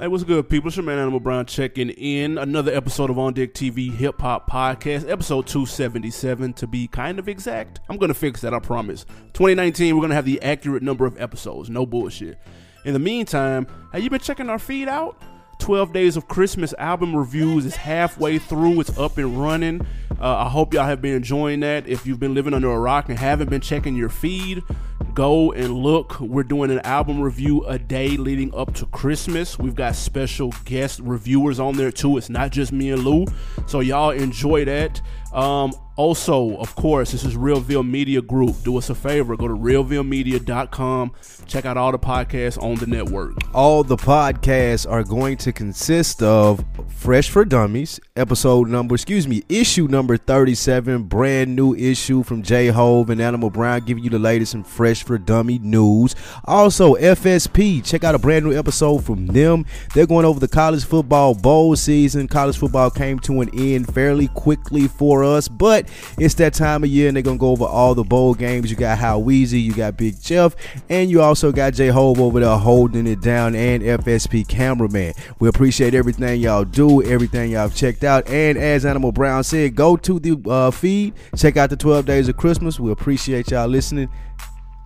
Hey, what's good, people? It's your man Animal Brown checking in. Another episode of On Deck TV Hip Hop Podcast, episode 277 to be kind of exact. I'm going to fix that, I promise. 2019, we're going to have the accurate number of episodes. No bullshit. In the meantime, have you been checking our feed out? 12 Days of Christmas album reviews is halfway through. It's up and running. Uh, I hope y'all have been enjoying that. If you've been living under a rock and haven't been checking your feed, go and look. We're doing an album review a day leading up to Christmas. We've got special guest reviewers on there too. It's not just me and Lou. So y'all enjoy that. Um, also, of course, this is Realville Media Group. Do us a favor, go to realvillemedia.com. Check out all the podcasts on the network. All the podcasts are going to consist of Fresh for Dummies, episode number, excuse me, issue number 37, brand new issue from J Hove and Animal Brown, giving you the latest in Fresh for Dummy news. Also, FSP, check out a brand new episode from them. They're going over the college football bowl season. College football came to an end fairly quickly for us, but it's that time of year and they're gonna go over all the bowl games. You got How Weezy, you got Big Jeff, and you also got J Hove over there holding it down and FSP cameraman. We appreciate everything y'all do, everything y'all checked out. And as Animal Brown said, go to the uh, feed, check out the 12 days of Christmas. We appreciate y'all listening.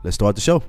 Let's start the show.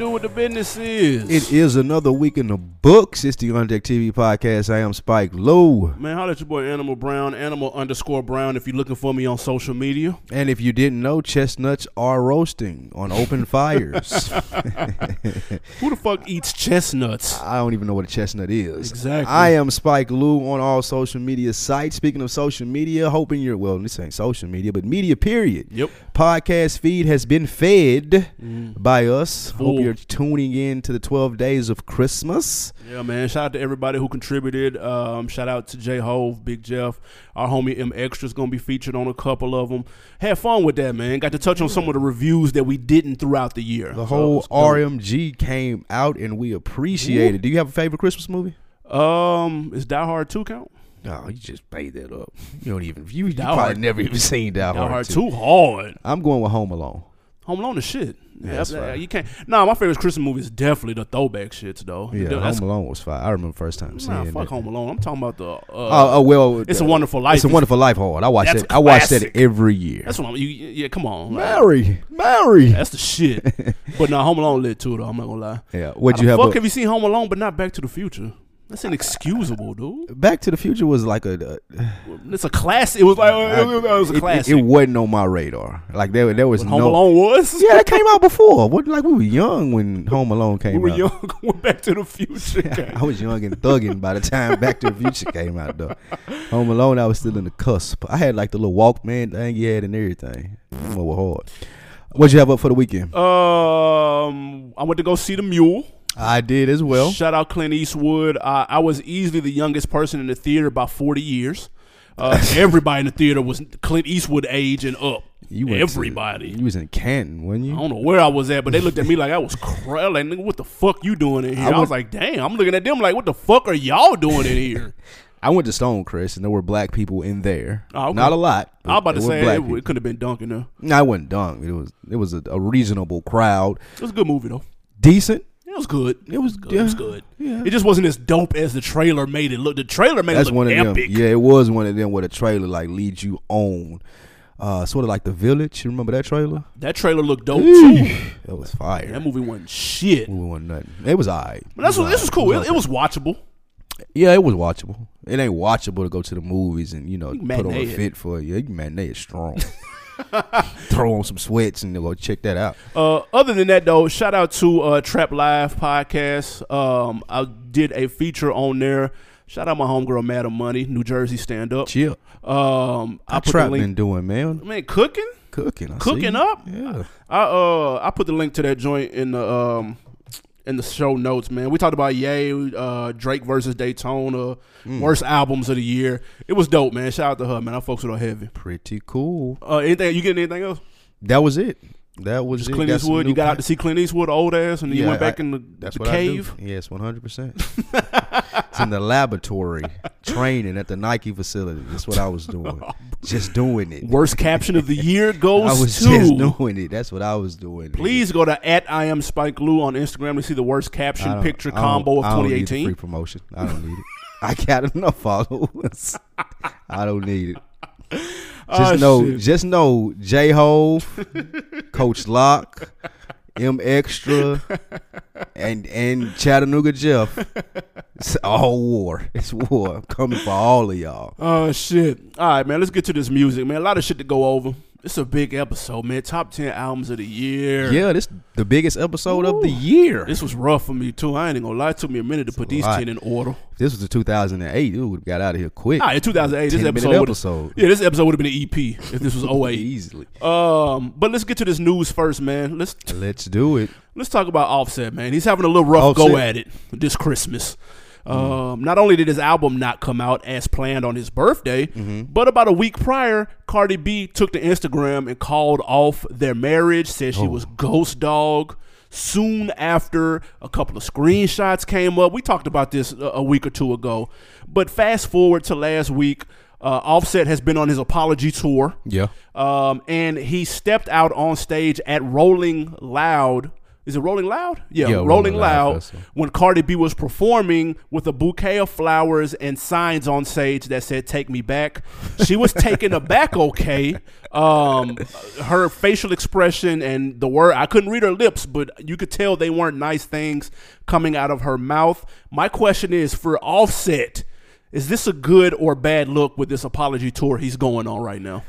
What do with the business is? It is another week in the books. It's the On Deck TV podcast. I am Spike Lou. Man, holla at your boy Animal Brown, Animal underscore Brown if you're looking for me on social media. And if you didn't know, chestnuts are roasting on open fires. Who the fuck eats chestnuts? I don't even know what a chestnut is. Exactly. I am Spike Lou on all social media sites. Speaking of social media, hoping you're well, this ain't social media, but media period. Yep. Podcast feed has been fed Mm. by us. Full. Tuning in to the 12 days of Christmas. Yeah, man. Shout out to everybody who contributed. Um, shout out to J Hove, Big Jeff. Our homie M Extra's is gonna be featured on a couple of them. Had fun with that, man. Got to touch on some of the reviews that we didn't throughout the year. The whole dope. RMG came out and we appreciate it. Do you have a favorite Christmas movie? Um, is Die Hard two count? No, you just made that up. You don't even you, you Die probably Hard- never even seen Die, Die Hard, Hard 2. two hard. I'm going with Home Alone. Home Alone is shit. Yeah, that's fine. you can't. Nah, my favorite Christmas movie is definitely the throwback shits though. Yeah, That's- Home Alone was fine. I remember first time seeing Nah, it. fuck Home Alone. I'm talking about the. Uh, Oh, oh well, It's a Wonderful Life It's a Wonderful Life hard. I watch That's that. a I watch that every year. That's what I'm. You, yeah, come on. like, Mary, Mary. That's the shit. but nah, Home Alone lit too though. I'm not gonna lie. Yeah, what'd you have? Fuck, up- have you seen Home Alone but not Back to the Future? That's inexcusable, dude. Back to the Future was like a. uh, It's a classic. It was like I- it was a it- it- classic. It, wasn't on my radar. Like there, there was When Home. Alone was. Yeah, that came out before. What? Like we were young when Home Alone came we were out. young when Back to the Future. came. I was young and thugging by the time Back to the Future came out, though. Home Alone, I was still in the cusp. I had like the little Walkman thing you had and everything. Them were hard. What'd you have up for the weekend? Um, I went to go see the Mule. I did as well. Shout out Clint Eastwood. Uh, I was easily the youngest person in the theater by 40 years. Uh, everybody in the theater was Clint Eastwood age and up. You went to- everybody. you was in Canton, weren't you? I don't know where I was at, but they looked at me like I was crazy. Like, nigga, what the fuck you doing in here? I, I was like, damn. I'm looking at them like, what the fuck are y'all doing in here? I went to Stonecrest, and there were black people in there. Oh, okay. Not a lot. I was about to say it, it could have been Duncan. Though. No, I wasn't dunk. It was it was a, a reasonable crowd, It was a good movie though. decent. It was good. It was Good. yeah, It was good. Yeah. It just wasn't as dope as the trailer made it look. The trailer made That's it look one of epic. them. Yeah, it was one of them where the trailer like leads you on. Uh, sort of like the village. You remember that trailer? That trailer looked dope too. That was fire. That movie wasn't shit. We wasn't nothing. It was alright. But that's It what this was cool. It It, it was watchable. Yeah, it was watchable. It ain't watchable to go to the movies and you know You put on a fit for you. You matinee is strong. Throw on some sweats and go check that out. Uh, other than that, though, shout out to uh, Trap Live podcast. Um, I did a feature on there. Shout out my homegirl Madam Money, New Jersey stand up. Chill. Um, I How put trap been doing, man? Man, cooking, Cooking. I cooking see. up. Yeah. I uh, I put the link to that joint in the um, in the show notes, man. We talked about Ye, uh, Drake versus Daytona, Mm. worst albums of the year. It was dope, man. Shout out to her, man. I folks with her heavy. Pretty cool. Uh, anything you getting anything else? That was it. That was Just it. Clint Eastwood. You got out to see Clint Eastwood, old ass, and then you went back I- in the, That's the what cave. Yes, one hundred percent. It's in the laboratory training at the Nike facility. That's what I was doing. Oh, just doing it. Worst caption of the year goes I was to. just doing it. That's what I was doing. Please go to at I am Spike Lou on Instagram to see the worst caption picture combo of I don't need 2018. Free promotion. I don't need it. I got enough followers. I don't need it. Just Oh, know, shit. just know, J Hove, Coach Lock, M Extra, and and Chattanooga Jeff. It's all war. It's war. I'm coming for all of y'all. Oh shit! All right, man. Let's get to this music, man. A lot of shit to go over. It's a big episode, man. Top ten albums of the year. Yeah, this the biggest episode of the year. This was rough for me too. I ain't gonna lie. It took me a minute to put these lot. ten in order. If this was the 2008. We would got out of here quick. Ah, in 2008, this episode, episode. yeah, this episode would have been an EP if this was 08. Easily. Um, but let's get to this news first, man. Let's Let's do it. let's talk about Offset, man. He's having a little rough go at it this Christmas. Mm. Um, not only did his album not come out as planned on his birthday, Mm-hmm. but about a week prior, Cardi B took to Instagram and called off their marriage, said Oh. she was ghost dog. Soon after, a couple of screenshots came up. We talked about this a, a week or two ago. But fast forward to last week, uh, Offset has been on his apology tour. Yeah. Um, and he stepped out on stage at Rolling Loud. Is it Rolling Loud? Yeah, Yeah, Rolling, Rolling Loud Loud. When Cardi B was performing with a bouquet of flowers and signs on stage that said "Take me back," she was taken aback. Okay, um, her facial expression and the word I couldn't read her lips, but you could tell they weren't nice things coming out of her mouth. My question is for Offset. Is this a good or bad look with this apology tour he's going on right now?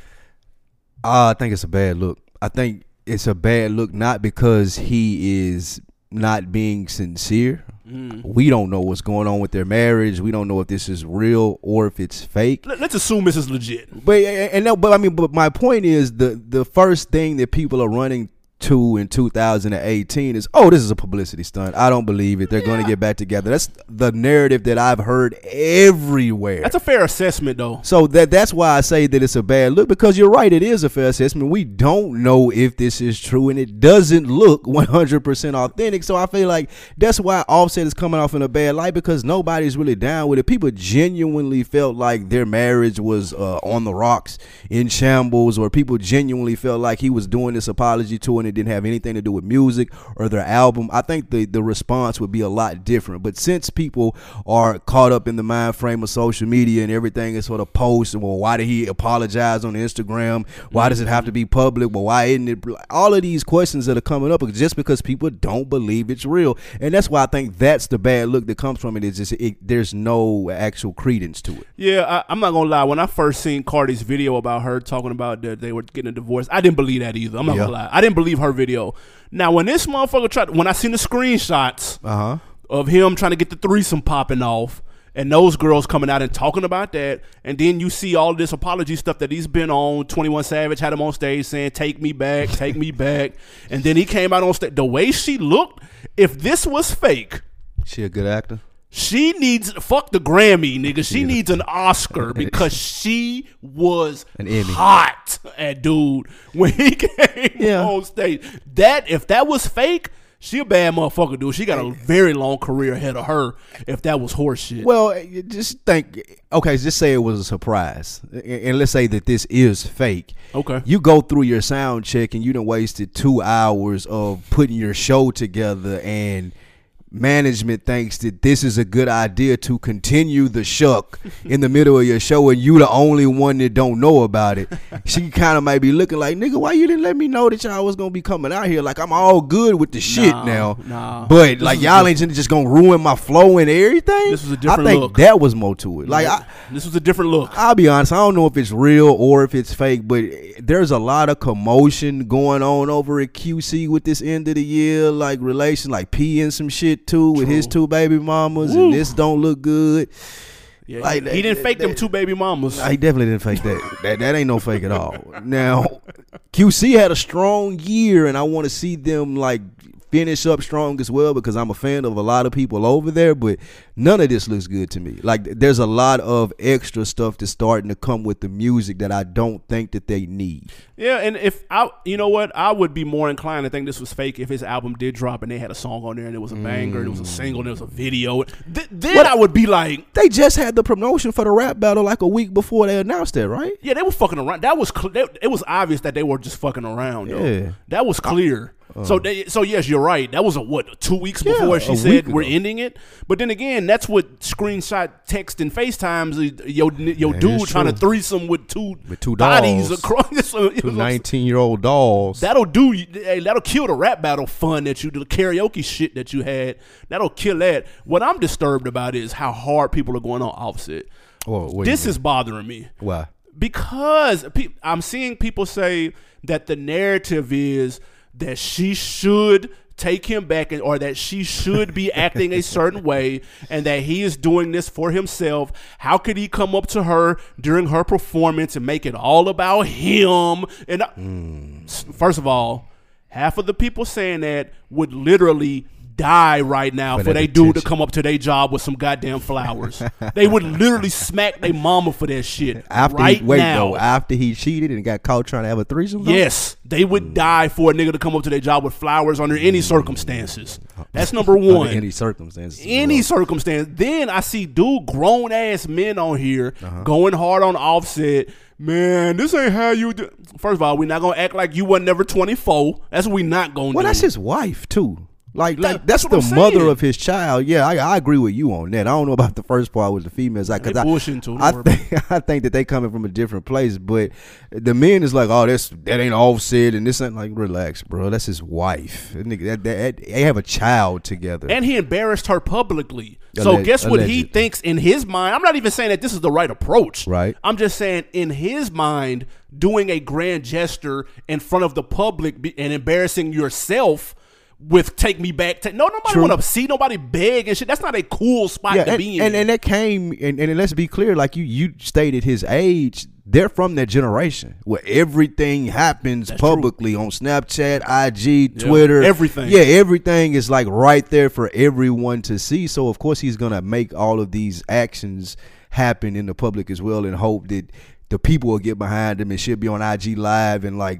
Uh, I think it's a bad look. I think it's a bad look not because he is not being sincere. Mm. We don't know what's going on with their marriage. We don't know if this is real or if it's fake. Let- Let's assume this is legit. But and no, but I mean, but my point is the the first thing that people are running to in 2018 is, oh, this is a publicity stunt. I don't believe it. They're going to get back together. That's the narrative that I've heard everywhere. That's a fair assessment, though. So that that's why I say that it's a bad look because you're right. It is a fair assessment. We don't know if this is true, and it doesn't look 100% authentic. So I feel like that's why Offset is coming off in a bad light because nobody's really down with it. People genuinely felt like their marriage was uh, on the rocks, in shambles, or people genuinely felt like he was doing this apology tour and it didn't have anything to do with music or their album. I think the the response would be a lot different. But since people are caught up in the mind frame of social media and everything is sort of post, well, why did he apologize on Instagram? Why does it have to be public? Well, why isn't it? All of these questions that are coming up just because people don't believe it's real, and that's why I think that's the bad look that comes from it. Is just it, there's no actual credence to it. Yeah, I, I'm not gonna lie. When I first seen Cardi's video about her talking about that they were getting a divorce, I didn't believe that either. I'm not Yeah. gonna lie. I didn't believe her video. Now, when this motherfucker tried, when I seen the screenshots Uh huh. of him trying to get the threesome popping off, and those girls coming out and talking about that, and then you see all this apology stuff that he's been on. Twenty One Savage had him on stage saying, "Take me back, take me back," and then he came out on stage. The way she looked, if this was fake. She a good actor. She needs fuck the Grammy, nigga. She needs an Oscar because she was An Emmy. hot at dude when he came Yeah. on stage. That if that was fake, she a bad motherfucker, dude. She got a very long career ahead of her. If that was horseshit, Well, eh, just think. Okay, just say it was a surprise, and and let's say that this is fake. okay. You go through your sound check, and you done wasted two hours of putting your show together, and management thinks that this is a good idea to continue the shuck in the middle of your show, and you the only one that don't know about it. She kind of might be looking like, nigga, why you didn't let me know that y'all was gonna be coming out here? Like I'm all good with the shit Nah, now, nah. but This like y'all ain't just gonna ruin my flow and everything. This was a different I think look. that was more to it. Like I. this was a different look. I'll be honest, I don't know if it's real or if it's fake, but there's a lot of commotion going on over at QC with this end of the year, like relation, like P and some shit too with his two baby mamas, Woo. and this don't look good. Yeah, Like, he, he didn't that- fake them two baby mamas. He definitely didn't fake that. that. That ain't no fake at all. Now, QC had a strong year, and I want to see them like finish up strong as well because I'm a fan of a lot of people over there, but none of this looks good to me. Like there's a lot of extra stuff that's starting to come with the music that I don't think that they need. Yeah, and if I, you know what, I would be more inclined to think this was fake if his album did drop and they had a song on there and it was a banger, and it was a single, and it was a video. Th- then I would be like, They just had the promotion for the rap battle like a week before they announced it, right? yeah, they were fucking around. That was cl- it was obvious that they were just fucking around. Though. Yeah. Uh, that was clear. so, they, so yes, you're right. That was a what two weeks Yeah, before she said we're ending it. But then again, that's what screenshot text and FaceTimes. uh, Yo, yo, That dude trying to threesome with two With two bodies dolls. across. Two 19 year old dolls. That'll do. Hey, that'll kill the rap battle fun that you, do the karaoke shit that you had. That'll kill that. What I'm disturbed about is how hard people are going on Offset. Whoa, This is bothering me Why? because pe- I'm seeing people say that the narrative is that she should take him back and, or that she should be acting a certain way and that he is doing this for himself how could he come up to her during her performance and make it all about him? And uh, hmm. S- first of all half of the people saying that would literally die right now For for, they dude to come up to their job with some goddamn flowers. they would literally smack their mama for that shit After right he, wait now. though, after he cheated and got caught trying to have a threesome. though? Yes, they would Mm. die for a nigga to come up to their job with flowers under any circumstances. That's number Under one. any circumstances. Any circumstance. Then I see dude grown ass men on here Uh-huh. going hard on offset. Man, this ain't how you do. First of all, we're not gonna act like you were never twenty four. That's what we not gonna Well, do. that's his wife too. Like, That- like that's, that's the mother of his child. Yeah, I, I agree with you on that. I don't know about the first part with the females. Like, cause I, too, I think I think that they coming from a different place. But the men is like, oh, that's that ain't offset, and this ain't like, relax, bro. That's his wife. That that- that- they have a child together. and he embarrassed her publicly. So Alleg- guess what he thinks in his mind? I'm not even saying that this is the right approach. Right. I'm just saying in his mind, doing a grand gesture in front of the public and embarrassing yourself with "Take Me Back." Ta- no, nobody want to see nobody beg and shit. That's not a cool spot yeah, to and, be in. and and that came and, and let's be clear, like you you stated his age. They're from that generation where everything happens That's true. publicly on Snapchat, IG, Twitter, everything. Yeah, everything is like right there for everyone to see. So of course he's gonna make all of these actions happen in the public as well, and hope that the people will get behind him and should be on IG live and like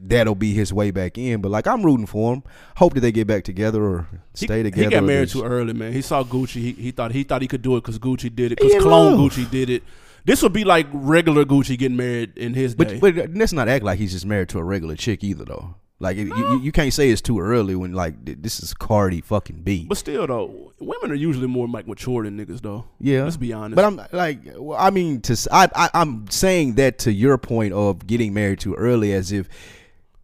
that'll be his way back in. But like I'm rooting for him. Hope that they get back together or he, stay together. he got married too early, man. He saw Gucci. He, he thought he thought he could do it because Gucci did it. Because clone love. Gucci did it. This would be like regular Gucci getting married in his day. But but let's not act like he's just married to a regular chick either, though. Like you, you, you can't say it's too early when like this is Cardi fucking B. But still, though, women are usually more like mature than niggas, though. yeah, let's be honest. But I'm like, well, I mean, to I, I I'm saying that to your point of getting married too early, as if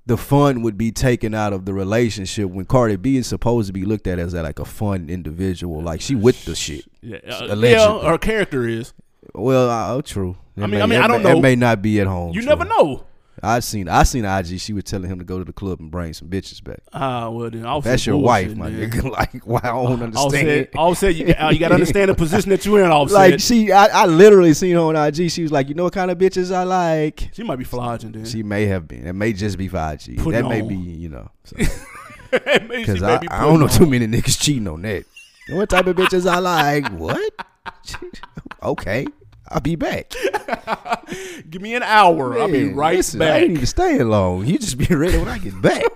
the fun would be taken out of the relationship when Cardi B is supposed to be looked at as like a fun individual, like she with the shit. yeah, uh, allegedly. yeah, her character is. Well, uh, true. That I mean- may- I mean, I don't may- know. It may not be at home. You true. never know. I seen I seen IG. She was telling him to go to the club and bring some bitches back. Ah, well then, That's your wife, my man. nigga. Like, why I don't understand. It. Offset, you, uh, you got to understand the position that you're in. Offset, Like she, I, I literally seen her on IG. She was like, you know what kind of bitches I like. she might be flogging then. She may have been. It may just be for IG. Put that may on. be, you know, because may I, I don't know putting too many niggas cheating on that. You know what type of bitches I like? What? okay, I'll be back. Give me an hour. I'll be right listen, I back. ain't even staying long. You just be ready when I get back.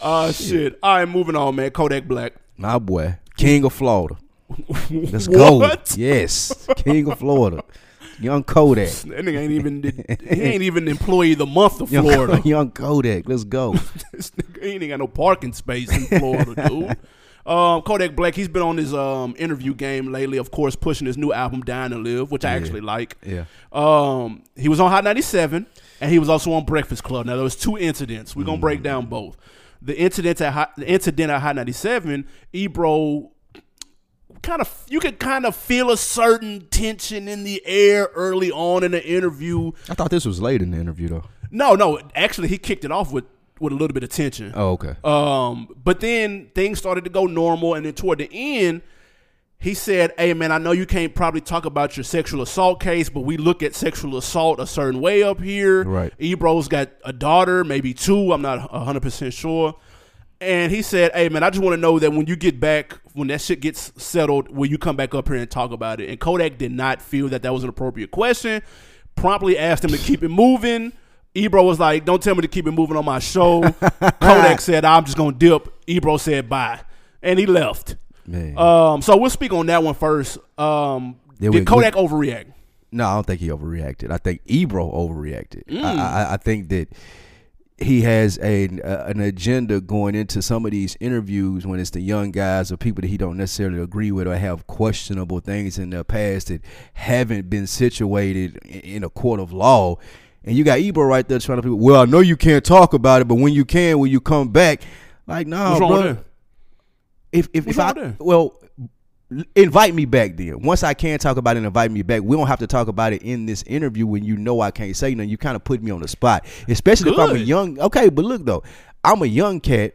Ah, shit. All right, moving on, man. Kodak Black. My boy, King of Florida. Let's go. Yes, King of Florida, Young Kodak. That nigga ain't even he ain't even employee of the month of Young, Florida. young Kodak. Let's go. this nigga ain't got no parking space in Florida, dude. Um, Kodak Black, he's been on his um, interview game lately, of course, pushing his new album "Dying to Live," which I actually like. Yeah. Um, he was on Hot 97 and he was also on Breakfast Club. Now there was two incidents. We're gonna break down both. The incident at Hot, the incident at Hot 97, Ebro kind of you could kind of feel a certain tension in the air early on in the interview. I thought this was late in the interview though. No, no, actually he kicked it off with with a little bit of tension. Oh, okay. Um, but then things started to go normal, and then toward the end, he said, "Hey, man, I know you can't probably talk about your sexual assault case, but we look at sexual assault a certain way up here. Right. Ebro's got a daughter, maybe two. I'm not 100 percent sure. and he said, "Hey man, I just want to know that when you get back, when that shit gets settled, will you come back up here and talk about it?" And Kodak did not feel that that was an appropriate question. Promptly asked him to keep it moving. Ebro was like, "Don't tell me to keep it moving on my show." Kodak said, "I'm just gonna dip." Ebro said, "Bye," and he left. Man. Um, so we'll speak on that one first. Um, Yeah, did we- Kodak overreact? No, I don't think he overreacted. I think Ebro overreacted. Mm. I, I, I think that he has a uh, an agenda going into some of these interviews when it's the young guys or people that he don't necessarily agree with or have questionable things in their past that haven't been situated in a court of law. And you got Ebro right there trying to, people. well, I know you can't talk about it, but when you can, when you come back, like, no, wrong bro. If if, What's if I wrong with that? well, invite me back then. Once I can talk about it, invite me back. We don't have to talk about it in this interview when you know I can't say nothing. You kind of put me on the spot, especially if I'm a young. Okay, but look though, I'm a young cat.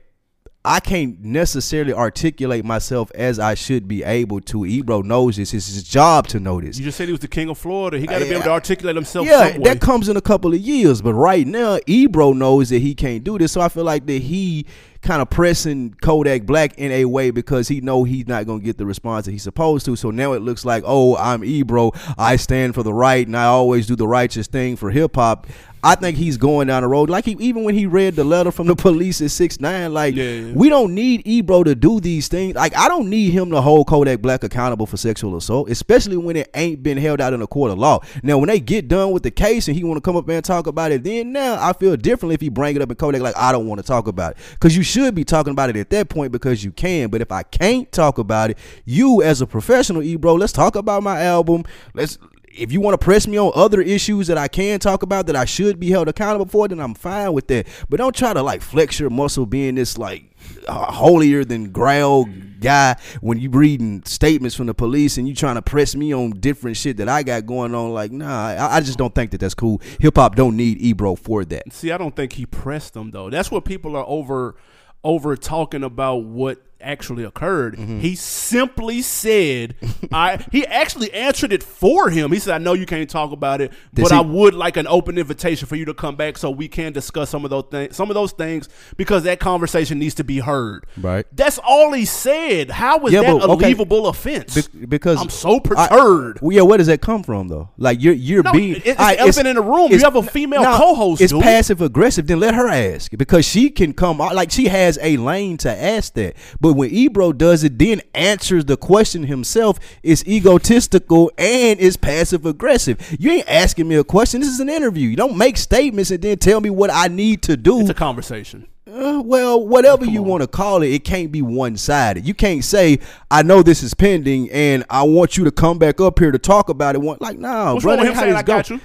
I can't necessarily articulate myself as I should be able to. Ebro knows this. It's his job to know this. You just said he was the king of Florida. He got to be able to articulate himself. Yeah, that comes in a couple of years, but right now, Ebro knows that he can't do this. So I feel like that he kind of pressing Kodak Black in a way because he know he's not gonna get the response that he's supposed to. So now it looks like, oh, I'm Ebro. I stand for the right, and I always do the righteous thing for hip hop. I think he's going down the road. Like he, even when he read the letter from the police at six nine, like Yeah, yeah. we don't need Ebro to do these things. Like I don't need him to hold Kodak Black accountable for sexual assault, especially when it ain't been held out in a court of law. Now, when they get done with the case and he want to come up and talk about it, then now I feel differently if he bring it up in Kodak. Like I don't want to talk about it because you should be talking about it at that point because you can. But if I can't talk about it, you as a professional, Ebro, let's talk about my album. Let's if you want to press me on other issues that I can talk about that I should be held accountable for, then I'm fine with that. But don't try to like flex your muscle being this like uh, holier than grail guy when you reading statements from the police and you trying to press me on different shit that I got going on. Like, nah, I, I just don't think that that's cool. Hip hop don't need Ebro for that. See, I don't think he pressed them though. That's what people are over over talking about what actually occurred. Mm-hmm. He simply said, "I." He actually answered it for him. He said, "I know you can't talk about it, Does but he- I would like an open invitation for you to come back so we can discuss some of those things. Some of those things because that conversation needs to be heard." Right. That's all he said. How is Yeah, that but, a okay, leavable offense? Be- because I'm so I- perturbed. well, yeah, where does that come from though? Like you're you're No, being it's right, elephant in the room. You have a female no, co-host, It's dude. passive aggressive. Then let her ask because she can come like she has a lane to ask that. But when Ebro does it, then answers the question himself, it's egotistical and it's passive aggressive. You ain't asking me a question. This is an interview. You don't make statements and then tell me what I need to do. it's a conversation. Uh, well, whatever you want to call it, it can't be one sided. You can't say, "I know this is pending, and I want you to come back up here to talk about it." One like, no, What's bro, that ain't how this I go. got you?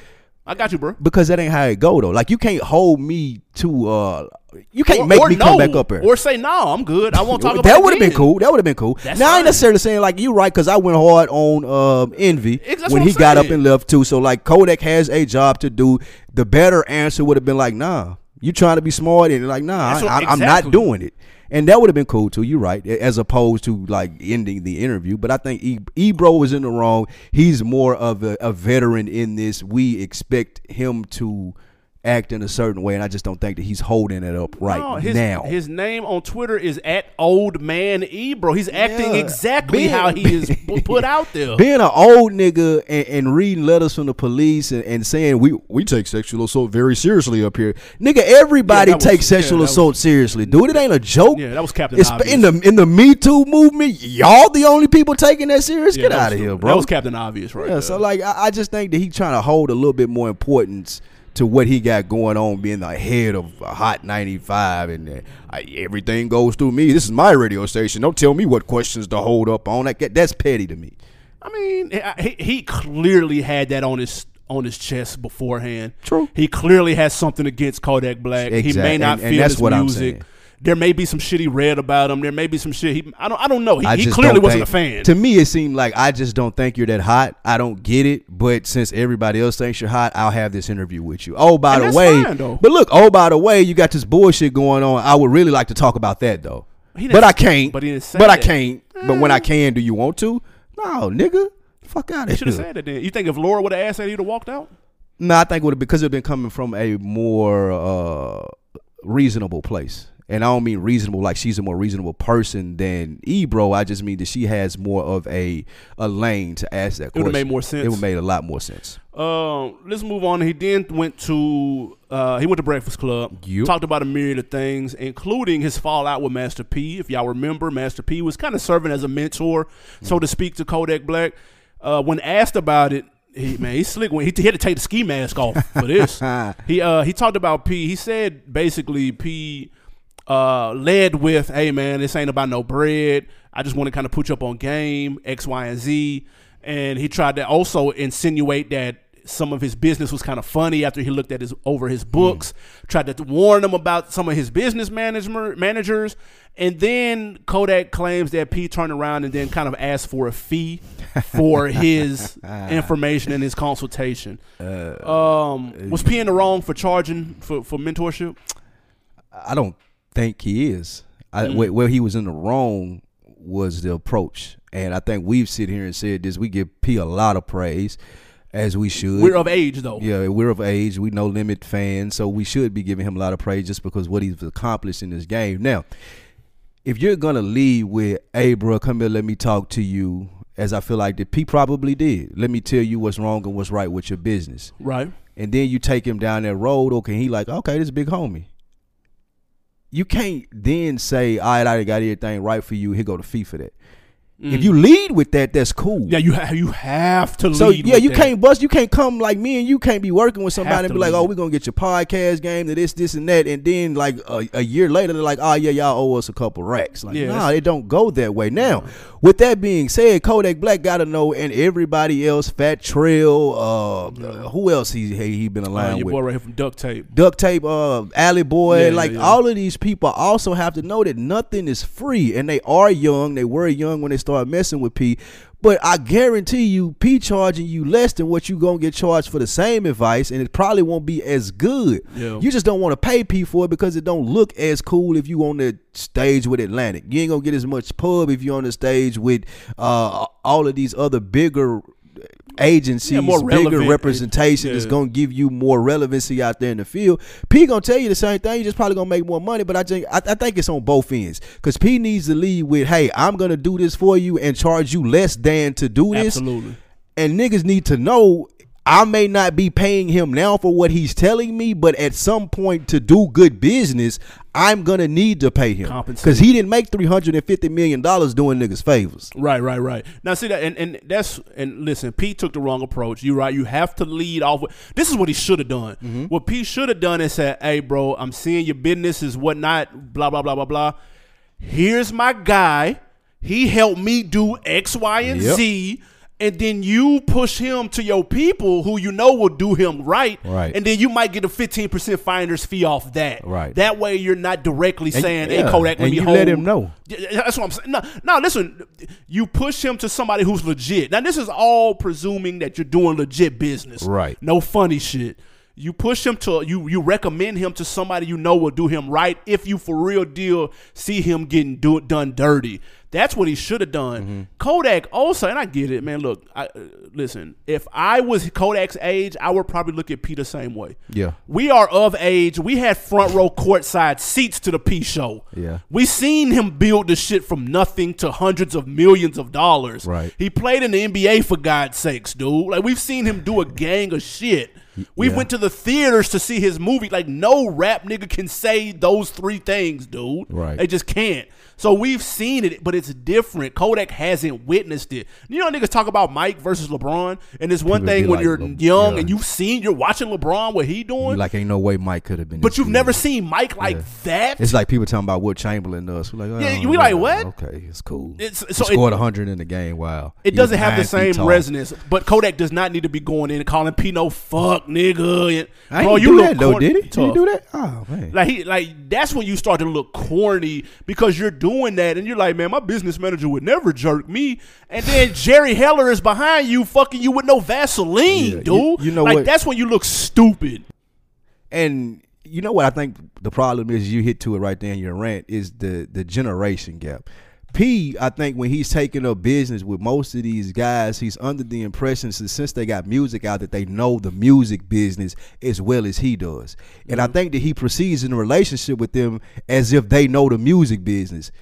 I got you, bro. Because that ain't how it go though. Like you can't hold me to. uh You can't Or- make or me no, come back up here. Or say no, I'm good. I won't talk about that would have been cool. That would have been cool. That's now I ain't necessarily saying like you right because I went hard on um, Envy that's when he I'm got up and left too. So like Kodak has a job to do. The better answer would have been like, nah, you trying to be smart and like, nah, I, what- I, I'm not doing it. And that would have been cool too. You're right, as opposed to like ending the interview. But I think e- Ebro was in the wrong. He's more of a, a veteran in this. We expect him to act in a certain way, and I just don't think that he's holding it up right No, his, now. his name on Twitter is at Old Man Ebro. He's acting Yeah. exactly Being- how he is put out there. being an old nigga and, and reading letters from the police and, and saying we we take sexual assault very seriously up here, nigga. Everybody Yeah, that was- takes yeah, sexual was- assault seriously, dude. It ain't a joke. Yeah, that was Captain It's Obvious. in the in the Me Too movement. Y'all the only people taking that serious. Get that out of here, bro. That was Captain Obvious, right? yeah, there. so like I, I just think that he trying to hold a little bit more importance to what he got going on, being the head of Hot 95, and uh, I, everything goes through me. This is my radio station. Don't tell me what questions to hold up on. That that's petty to me. I mean, he, he clearly had that on his on his chest beforehand. True. He clearly has something against Kodak Black. He may not and- and feel that's his what I'm music. There may be some shit he read about him. There may be some shit he. I don't. I don't know. He, he clearly wasn't a fan. To me, it seemed like I just don't think you're that hot. I don't get it. But since everybody else thinks you're hot, I'll have this interview with you. Oh, by And the way, fine, but look, oh, by the way, you got this bullshit going on. I would really like to talk about that though. But I can't. but he didn't say But I can't. But when I can, do you want to? No, nigga. Fuck out of should have said that. Then you think if Laura would have asked that, he'd have walked out. No, I think would have because it'd been coming from a more uh, reasonable place. And I don't mean reasonable like she's a more reasonable person than Ebro. I just mean that she has more of a a lane to ask that It question. It would have made more sense. It would have made a lot more sense. Um, let's move on. He then went to uh, he went to Breakfast Club. Yup. Talked about a myriad of things, including his fallout with Master P. If y'all remember, Master P was kind of serving as a mentor, so to speak, to Kodak Black. Uh, when asked about it, he man, he slick when he, he had to take the ski mask off for this. he uh he talked about P. He said basically P uh led with, "Hey man, this ain't about no bread. I just want to kind of put you up on game X, Y, and Z." And he tried to also insinuate that some of his business was kind of funny after he looked at his over his books. Tried to warn him about some of his business management managers, and then Kodak claims that P turned around and then kind of asked for a fee for his information and his consultation. um, was P in the wrong for charging for, for mentorship? I don't think he is. I, Mm. where, where he was in the wrong was the approach, and I think we've sit here and said this. We give P a lot of praise, as we should. We're of age though. yeah, we're of age. We no limit fans, so we should be giving him a lot of praise just because what he's accomplished in this game. Now, if you're gonna lead with, "Hey, bro, come here, let me talk to you," as I feel like that P probably did. Let me tell you what's wrong and what's right with your business Right. and then you take him down that road, okay, he like, okay, this big homie. You can't then say, all right, I got everything right for you. Here go the fee for that. If you lead with that, that's cool. Yeah, you have you have to So yeah, you that. can't bust. You can't come like me and you can't be working with somebody and be like, "Oh, we're gonna get your podcast game to this, this, and that," and then like a, a year later, they're like, "Oh yeah, y'all owe us a couple racks." Like, Yeah, nah, it don't go that way. Now, with that being said, Kodak Black got to know, and everybody else, Fat Trel, uh, who else he he, he been Uh, aligned your with? boy right here from Duct Tape. duct tape, uh, alley boy, Yeah, like yeah, yeah. all of these people also have to know that nothing is free, and they are young. They were young when they started messing with P. But I guarantee you, P charging you less than what you gonna get charged for the same advice, and it probably won't be as good. Yeah. You just don't want to pay P for it because it don't look as cool if you on the stage with Atlantic. You ain't gonna get as much pub if you on the stage with uh, all of these other bigger agencies, Yeah, more bigger representation that's Yeah. gonna give you more relevancy out there in the field. P gonna tell you the same thing. You just probably gonna make more money. But I think I, I think it's on both ends because P needs to lead with, "Hey, I'm gonna do this for you and charge you less than to do this." Absolutely. And niggas need to know. I may not be paying him now for what he's telling me, but at some point to do good business, I'm gonna need to pay him because he didn't make three hundred and fifty million dollars doing niggas favors. Right, right, right. Now see that, and, and that's and listen, Pete took the wrong approach. You right. You have to lead off. With, this is what he should have done. Mm-hmm. What Pete should have done is said, "Hey, bro, I'm seeing your business is whatnot. Blah blah blah blah blah. Here's my guy. He helped me do X, Y, and Yep. Z." And then you push him to your people who you know will do him right. Right. And then you might get a 15% finder's fee off that. Right. That way you're not directly And- saying, yeah. hey, Kodak, let And me you hold. let him know. That's what I'm saying. No, no, listen. You push him to somebody who's legit. Now, this is all presuming that you're doing legit business. Right. No funny shit. You push him to you. You recommend him to somebody you know will do him right. If you for real deal see him getting do, done dirty, that's what he should have done. Mm-hmm. Kodak also, and I get it, man. Look, I, uh, listen. If I was Kodak's age, I would probably look at P the same way. Yeah. We are of age. We had front row courtside seats to the P show. Yeah. We seen him build the shit from nothing to hundreds of millions of dollars. Right. He played in the NBA for God's sakes, dude. Like we've seen him do a gang of shit. We Yeah. went to the theaters to see his movie. Like no rap nigga can say those three things, dude. Right. They just can't. So we've seen it, but it's different. Kodak hasn't witnessed it. You know, niggas talk about Mike versus LeBron, and it's one People thing when like, you're Le- young yeah. and you've seen, you're watching LeBron what he doing, You like ain't no way Mike could have been. but you've never seen Mike like Yeah. that. It's like people talking about what Chamberlain does. We're like, Yeah, oh, we like, what? Okay, it's cool. It's- He so it- scored hundred in the game. Wow. It He doesn't have the same resonance, but Kodak does not need to be going in and calling Pino fuck nigga. And, I bro, ain't you do that though, did he? Did he do that? Oh man. Like he, like that's when you start to look corny because you're doing that, and you're like, man, my business manager would never jerk me, and then Jerry Heller is behind you, fucking you with no Vaseline, Yeah, dude. you- you know like what? that's when you look stupid. And you know what I think the problem is you hit to it right there in your rant is the the generation gap. P, I think when he's taking up business with most of these guys, he's under the impression that since they got music out that they know the music business as well as he does. And I mm-hmm. think that he proceeds in a relationship with them as if they know the music business.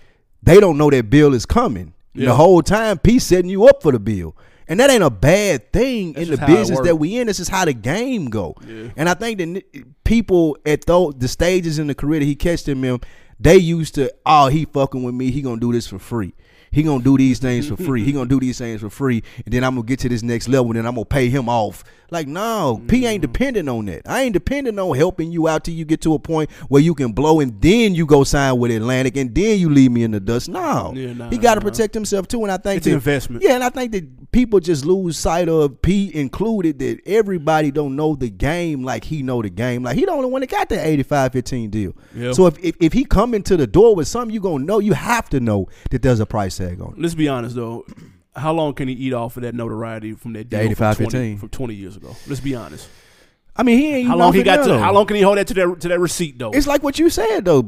They don't know that bill is coming. Yeah. The whole time P setting you up for the bill. And that ain't a bad thing That's in the just how it business that we in. This is how the game go. Yeah. And I think that people at the stages in the career that he catched him in, they used to, oh, he fucking with me. He gonna do this for free. He gonna do these things for free. He gonna do these things for free, and then I'm gonna get to this next level, and then I'm gonna pay him off. Like, no, P Mm-hmm. ain't dependent on that. I ain't dependent on helping you out till you get to a point where you can blow, and then you go sign with Atlantic, and then you leave me in the dust. No, Yeah, nah, he got to nah. protect himself too, and I think It's an that- investment. Yeah, and I think that people just lose sight of P included that everybody don't know the game like he know the game. Like he the only one that got that 85-15 deal. Yeah. So if, if if he come into the door with something, you gonna know. You have to know that there's a price tag on it. Let's be honest though. How long can he eat off of that notoriety from that deal 85, from 20, from 20 years ago? Let's be honest. I mean, he ain't How long he got to? How long can he hold that to that to that receipt though? It's like what you said though.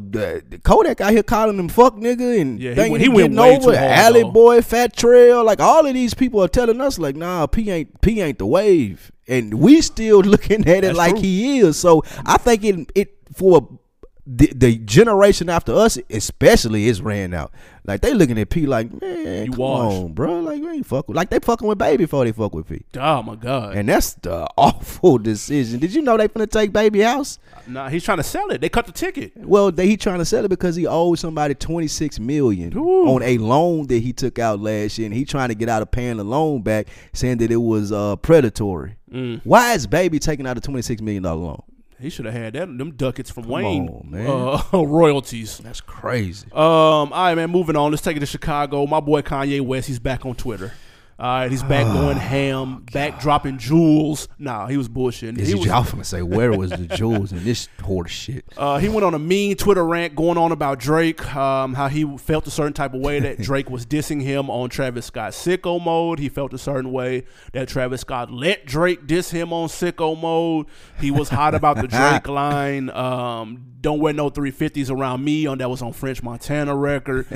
Kodak out here calling him fuck nigga and Yeah, he went- he, went way over. too hard, Alley though. boy, Fat Trel, like all of these people are telling us like, nah, P ain't P ain't the wave, and we still looking at it like true. he is. So I think it it for the, the generation after us, especially, is ran out. Like they looking at P like, man, You come washed. on, bro. Like we ain't fuck with, like they fucking with Baby before they fuck with P. oh my god. And that's the awful decision. Did you know they finna take Baby House? nah, he's trying to sell it. They cut the ticket. Well, they, he trying to sell it because he owed somebody twenty six million Ooh. on a loan that he took out last year, and he trying to get out of paying the loan back, saying that it was uh, predatory. Mm. Why is Baby taking out a twenty six million dollar loan? He should have had that them ducats from Come Wayne on, man. Uh, royalties. That's crazy. Um, all right, man. Moving on. Let's take it to Chicago. My boy Kanye West. He's back on Twitter. All right, he's back going ham, back dropping jewels. Nah, he was bullshitting. He was, y'all finna say where was the jewels in this horse shit? uh, he went on a mean Twitter rant going on about Drake, um, how he felt a certain type of way that Drake was dissing him on Travis Scott's sicko mode. He felt a certain way that Travis Scott let Drake diss him on sicko mode. He was hot about the Drake line. Um, don't wear no 350s around me on that was on French Montana record.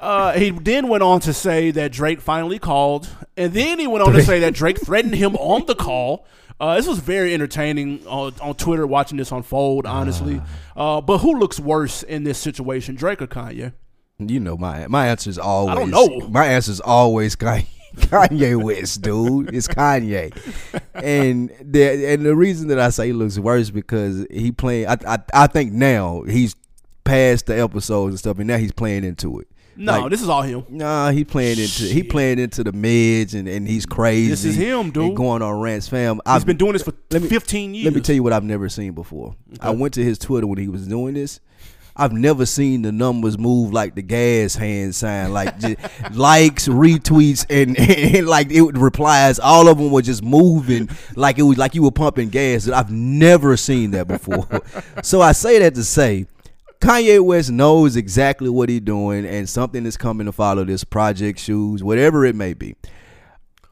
Uh, he then went on to say that Drake finally called, and then he went on to say that Drake threatened him on the call. Uh, this was very entertaining on, on Twitter watching this unfold, honestly. Uh, but who looks worse in this situation, Drake or Kanye? You know my my answer is always. I don't know. My answer is always Kanye. Kanye West, dude. It's Kanye, and the and the reason that I say he looks worse because he playing. I I, I think now he's past the episodes and stuff, and now he's playing into it. No, Like, this is all him. Nah, he playing into he playing into the mids and, and he's crazy. This is him, and dude. going on rants, fam. He's I've been doing this for let me- 15 years. let me tell you what I've never seen before. I went to his Twitter when he was doing this. I've never seen the numbers move like the gas hand sign, like likes, retweets, and, and like it replies. All of them were just moving like it was like you were pumping gas. I've never seen that before. so I say that to say, Kanye West knows exactly what he's doing, and something is coming to follow this project shoes, whatever it may be.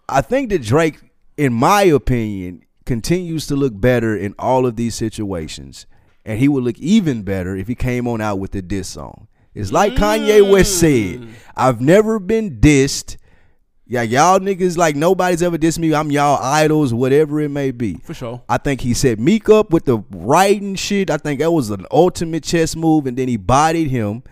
I think that Drake, in my opinion, continues to look better in all of these situations. And he would look even better if he came on out with a diss song. It's like Kanye West said, mm. I've never been dissed. Yeah, y'all niggas like nobody's ever dissed me. I'm y'all idols, whatever it may be. For sure. I think he set Meek up with the writing shit. I think that was an ultimate chess move, and then he bodied him.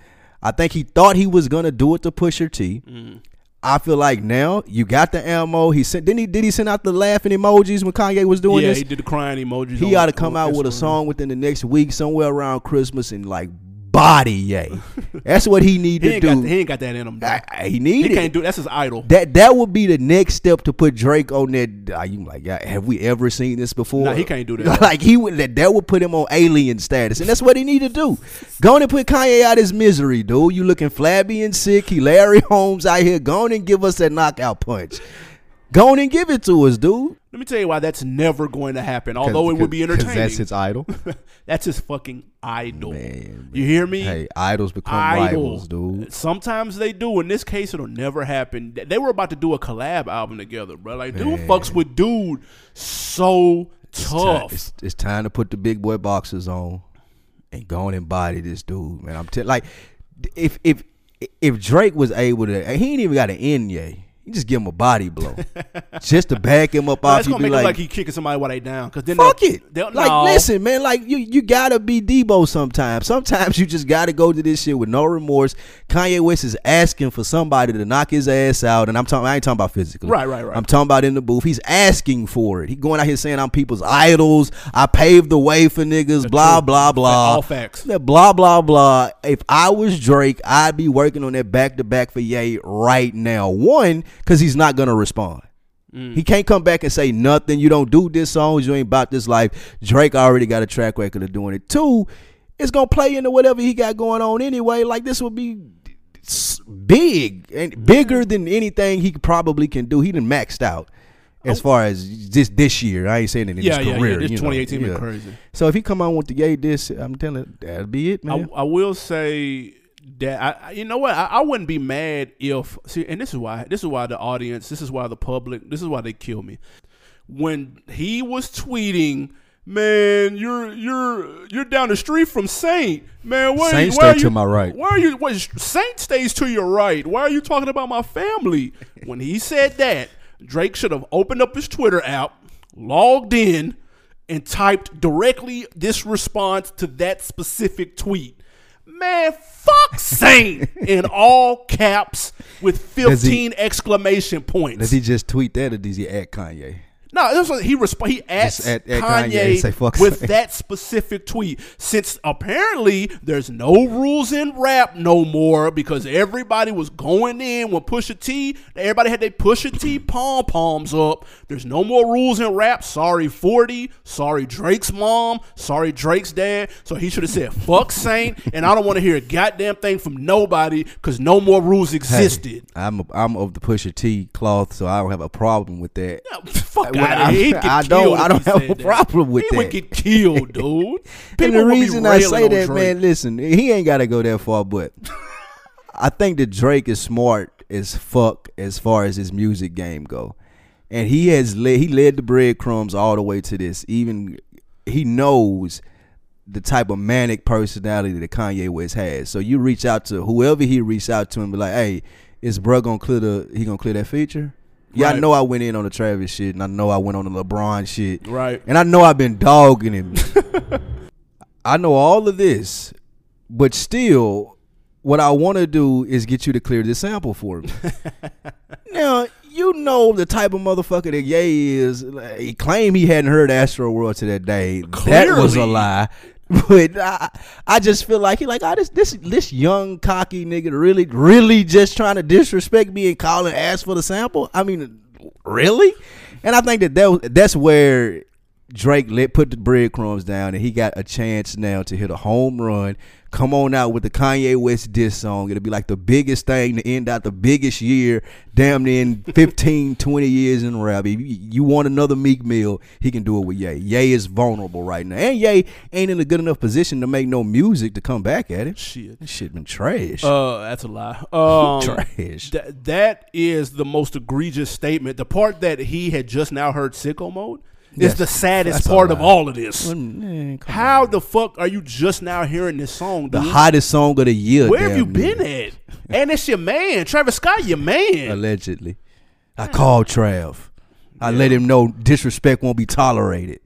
I think he thought he was gonna do it to Pusha T. Mm. I feel like now you got the ammo. He sent didn't he did he send out the laughing emojis when Kanye was doing yeah, this? Yeah, he did the crying emojis. He ought to come out with a song within the next week, somewhere around Christmas, and like body yay. That's what he need He to do. got, he ain't got that in him. I- I- ah, he need He it. can't do That's his idol. That that would be the next step to put Drake on that. Are you like, have we ever seen this before? Nah, he can't do that. like he would that that would put him on alien status, and that's what he need to do. Go on and put Kanye out his misery, dude. You looking flabby and sick. He Larry Holmes out here. Go on and give us that knockout punch. Go on and give it to us, dude. Let me tell you why that's never going to happen. Although it would be entertaining. That's his idol. That's his fucking idol. Man, you hear me? Hey, idols become idols. rivals, dude. Sometimes they do. In this case, it'll never happen. They were about to do a collab album together, bro. Like, dude Man. fucks with dude so It's ti- tough. It's, it's time to put the big boy boxers on and go on and body this dude, man. I'm telling like if if if Drake was able to, he ain't even got an end yet. You just give him a body blow, just to back him up off. that's You gonna be make like, like he kicking somebody while they down. Cause then fuck it. Like, no. listen, man. Like you, you gotta be Debo sometimes. Sometimes you just gotta go to this shit with no remorse. Kanye West is asking for somebody to knock his ass out, and I'm talking. I ain't talking about physically. Right, right, right. I'm talking about in the booth. He's asking for it. He going out here saying I'm people's idols. I paved the way for niggas. blah true. blah blah. All facts. That blah blah blah. If I was Drake, I'd be working on that back to back for Ye right now. One, because he's not gonna respond. Mm. He can't come back and say nothing. You don't do this songs. You ain't about this life. Drake already got a track record of doing it. Two, it's gonna play into whatever he got going on anyway. Like this will be big and bigger than anything he probably can do. He done maxed out as far as this this year. I ain't saying it in Yeah, his yeah, career. yeah. This you know. 2018 been Yeah. crazy. So if he come on with the yay this, I'm telling you, that'll be it, I, man. I will say that I, you know what I, I wouldn't be mad if see, and this is why this is why the audience, this is why the public, this is why they kill me. When he was tweeting, man, you're you're you're down the street from Saint, man. Why, Saint why stay to my right. Why are you? What, Saint stays to your right. Why are you talking about my family? when he said that, Drake should have opened up his Twitter app, logged in, and typed directly this response to that specific tweet. Man, fuck Saint in all caps with Does he- 15 exclamation points. Does he just tweet that or does he add Kanye? No, this was, he resp- he asked at- at Kanye, Kanye say, "Fuck with Saint." that specific tweet. Since apparently there's no rules in rap no more because everybody was going in when Pusha T, everybody had their Pusha T pom poms up. There's no more rules in rap. Sorry 40, sorry Drake's mom, sorry Drake's dad. So he should have said fuck Saint, and I don't want to hear a goddamn thing from nobody because no more rules existed. I'm a, I'm of the Pusha T cloth, so I don't have a problem with that. Yeah, Fuck out I- of here. I don't- I don't have a that. problem with he would get killed, dude. and the reason I say that, Drake. man, listen, he ain't got to go that far, but I think that Drake is smart as fuck as far as his music game go, and he has led he led the breadcrumbs all the way to this. Even he knows the type of manic personality that Kanye West has. So you reach out to whoever he reached out to and be like, "Hey, is bruh gonna clear the he gonna clear that feature?" Yeah, I know I went in on the Travis shit, and I know I went on the LeBron shit, Right. and I know I've been dogging him. I know all of this, but still, what I want to do is get you to clear this sample for me. now, you know the type of motherfucker that Ye is. He claimed he hadn't heard Astro World to that day. Clearly. That was a lie. But I, I just feel like he like oh, this this this young cocky nigga really really just trying to disrespect me and call and ask for the sample. I mean, really? And I think that, that that's where Drake let put the breadcrumbs down, and he got a chance now to hit a home run. Come on out with the Kanye West diss song. It'll be like the biggest thing to end out the biggest year, damn near in 15, 20 years in rap. If you, you want another Meek Mill, he can do it with Ye. Ye is vulnerable right now. And Ye ain't in a good enough position to make no music to come back at it. Shit. This shit been trash. Uh, that's a lie. Um, trash. Th- that is the most egregious statement. The part that he had just now heard sicko mode is That's- the saddest that's part of all of this. How the fuck are you just now hearing this song, the dude? hottest song of the year. Where have you been at? And it's your man, Travis Scott, your man. Allegedly. I called Trav. I let him know disrespect won't be tolerated.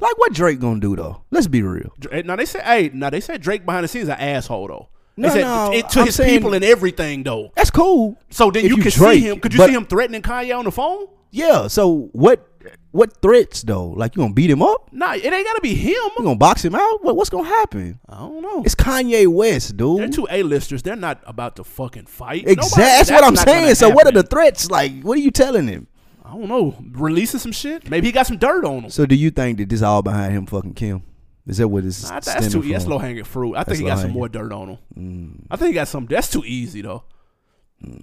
Like what Drake gonna do though? Let's be real. Dra- eh, Now they say, hey, now they said Drake behind the scenes an asshole though. No, said no, it, to I'm his people and everything though. That's cool. So then you you could Drake, see him. Could you see him threatening Kanye on the phone? Yeah. So what? What threats though? Like you gonna beat him up? Nah, it ain't gotta be him. You gonna box him out? What, what's gonna happen? I don't know. It's Kanye West, dude. They're two A-listers. They're not about to fucking fight. Exactly. Nobody- That's what I'm saying. So what are the threats? Like what are you telling him? I don't know. Releasing some shit. Maybe he got some dirt on him. So do you think that this all behind him fucking Kim? Is that what this is Nah, that's too. stemming That's low hanging fruit. I That's think he got some more dirt on him. Mm. I think he got some. That's too easy though.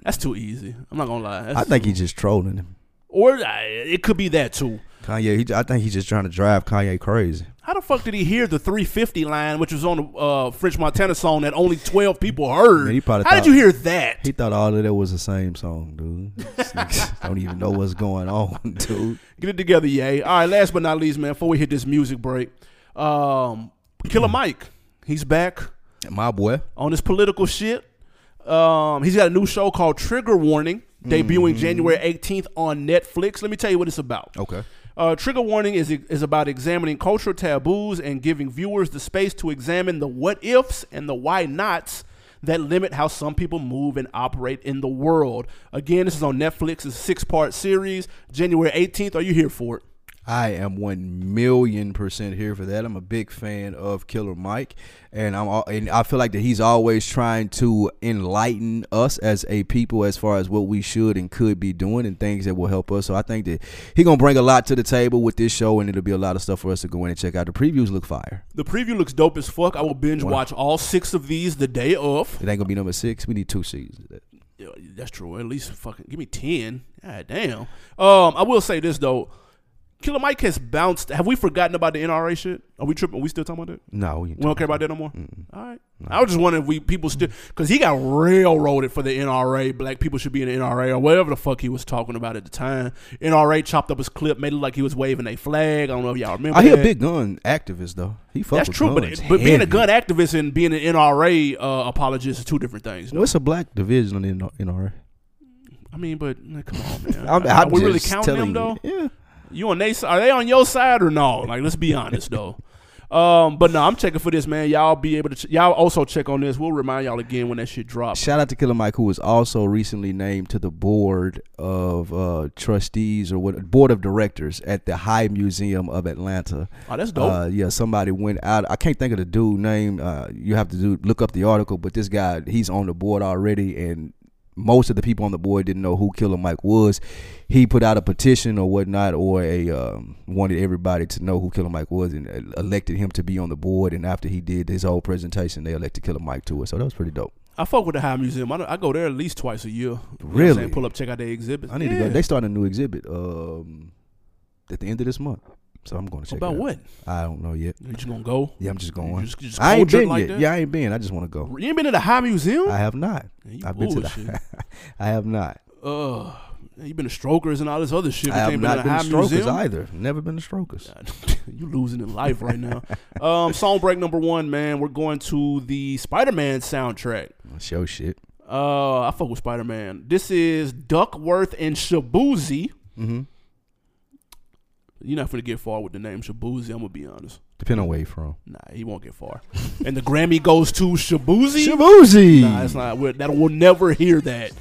That's too easy. I'm not gonna lie. That's I think he's just trolling him. Or uh, it could be that too. Kanye, he, I think he's just trying to drive Kanye crazy. How the fuck did he hear the 350 line, which was on the uh, French Montana song that only 12 people heard? Man, he How thought- did you hear that? He thought all of that was the same song, dude. Don't even know what's going on, dude. Get it together, yay. All right, last but not least, man, before we hit this music break, um, Killer Mike, he's back My boy. on his political shit. Um, he's got a new show called Trigger Warning, Mm-hmm. debuting January 18th on Netflix. Let me tell you what it's about. Okay. Uh, Trigger Warning is is about examining cultural taboos and giving viewers the space to examine the what ifs and the why nots that limit how some people move and operate in the world. Again, this is on Netflix. It's a six part series. January 18th. Are you here for it? I am one million percent here for that. I'm a big fan of Killer Mike, and I'm al- and I feel like that he's always trying to enlighten us as a people as far as what we should and could be doing and things that will help us. So I think that he gonna bring a lot to the table with this show, and it'll be a lot of stuff for us to go in and check out. The previews look fire. The preview looks dope as fuck. I will binge watch all six of these the day of. It ain't gonna be number six. We need two seasons. of that. Yeah, that's true. At least fucking give me ten. God damn. Um, I will say this though. Killer Mike has bounced. Have we forgotten about the NRA shit? Are we tripping? Are we still talking about that? No, we, We don't care about that no more. All right. I was just wondering if we people still because he got railroaded for the NRA. Black people should be in the NRA or whatever the fuck he was talking about at the time. NRA chopped up his clip, made it look like he was waving a flag. I don't know if y'all remember. I hear a big gun activist though. He fuck That's true, but, it, but being a gun activist and being an NRA uh, apologist is two different things. What's a black division in the NRA? I mean, but come on, man. I'm, I'm we really counting them though? Yeah. You on they? Are they on your side or no? Like, let's be honest though. Um, but no, I'm checking for this, man. Y'all be able to. Ch- y'all also check on this. We'll remind y'all again when that shit drops. Shout out to Killer Mike, who was also recently named to the board of uh, trustees or what board of directors at the High Museum of Atlanta. Oh, that's dope. Uh, yeah, somebody went out. I can't think of the dude name. Uh, you have to do look up the article, but this guy, he's on the board already, and most of the people on the board didn't know who Killer Mike was. He put out a petition or whatnot, or a um, wanted everybody to know who Killer Mike was, and uh, elected him to be on the board. And after he did his whole presentation, they elected Killer Mike to it. So that was pretty dope. I fuck with the High Museum. I, I go there at least twice a year. You know Really? Pull up, check out their exhibits. I need to go. They started a new exhibit um, at the end of this month, so I'm going to check. About it out. what? I don't know yet. You just gonna go? Yeah, I'm just You going. just, you just I ain't been like yet. that? Yeah, I ain't been. I just want to go. You ain't been to the High Museum? I have not. Man, I've been to bullshit. the. I have not. uh, you been to Strokers and all this other shit. I have ain't been to the been High to Strokers Museum? either. Never been to Strokers. you losing in life right now. um, song break number one, man. We're going to the Spider-Man soundtrack. Show shit. Uh, I fuck with Spider-Man. This is Duckworth and Shaboozey. Mm-hmm. You're not gonna get far with the name Shaboozey. I'm gonna be honest. Depending on where you from. Nah, he won't get far. and the Grammy goes to Shaboozey. Shaboozey. Nah, it's not. We're, that we'll never hear that.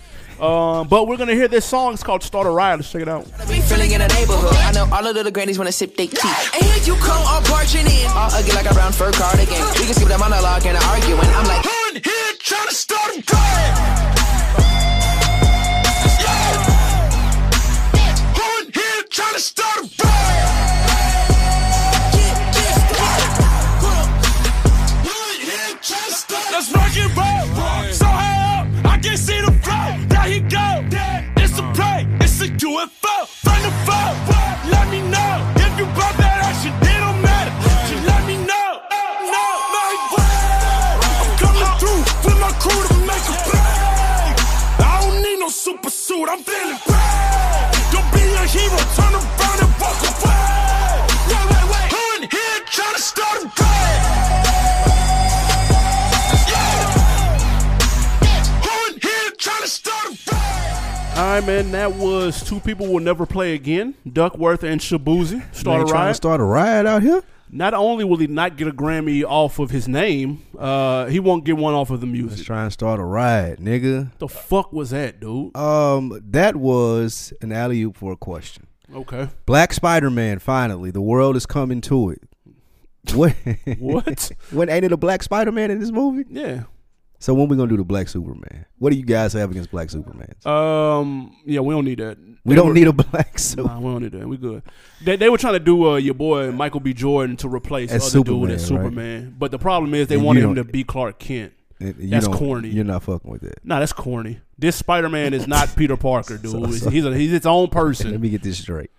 Um, but we're gonna hear this song. It's called "Start a Riot." Let's check it out. Be feeling in the neighborhood. I know all of the little grannies wanna sip their tea. And here you come, all barging in. All ugly like a brown fur cardigan. We can skip the monologue and the arguing. I'm like, on here trying to start a riot. Trying to start a riot. Let's rock and roll. So high up, I can see the flow. There he go. It's a play. It's a UFO. Find the phone. Let me know if you brought that action. It don't matter. Just let me know. No, my way. I'm coming through with my crew to make a play. I don't need no super suit. I'm feeling bad. All right, man. That was two people will never play again. Duckworth and Shaboozey. They Start a ain't trying to riot. start a riot out here. Not only will he not get a Grammy off of his name, uh, he won't get one off of the Let's music. try and start a riot, nigga. The fuck was that, dude? Um, that was an alley oop for a question. Okay. Black Spider Man. Finally, the world is coming to it. What? What? when ain't it a Black Spider Man in this movie? yeah. So when we gonna do the Black Superman? What do you guys have against Black Supermans? Um. Yeah, we don't need that. we They don't were- need a Black Superman. Nah, we don't need that. We good. They, they were trying to do uh, your boy Michael B. Jordan to replace As other dude Superman, right? Superman. But the problem is they And wanted him to be Clark Kent. You That's corny. You're not fucking with that. Nah, that's corny. This Spider Man is not Peter Parker, dude. So- so- he's a, he's its own person. Let me get this straight.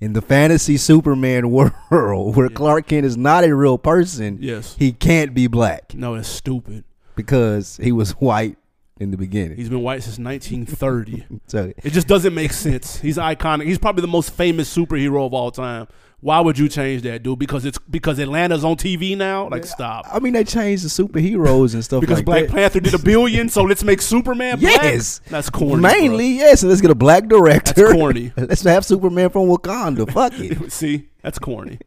In the fantasy Superman world, where Clark Kent is not a real person, Yes. he can't be black No, that's stupid. because he was white in the beginning. He's been white since 1930. so it just doesn't make sense. He's iconic. He's probably the most famous superhero of all time. Why would you change that, dude? Because it's because Atlanta's on TV now. Like, stop. I mean, they changed the superheroes and stuff Because like Black that. Panther did a billion, so let's make Superman black. Yes, that's corny. Mainly, yes. And let's get a black director. That's corny. let's have Superman from Wakanda. Fuck it. See, that's corny.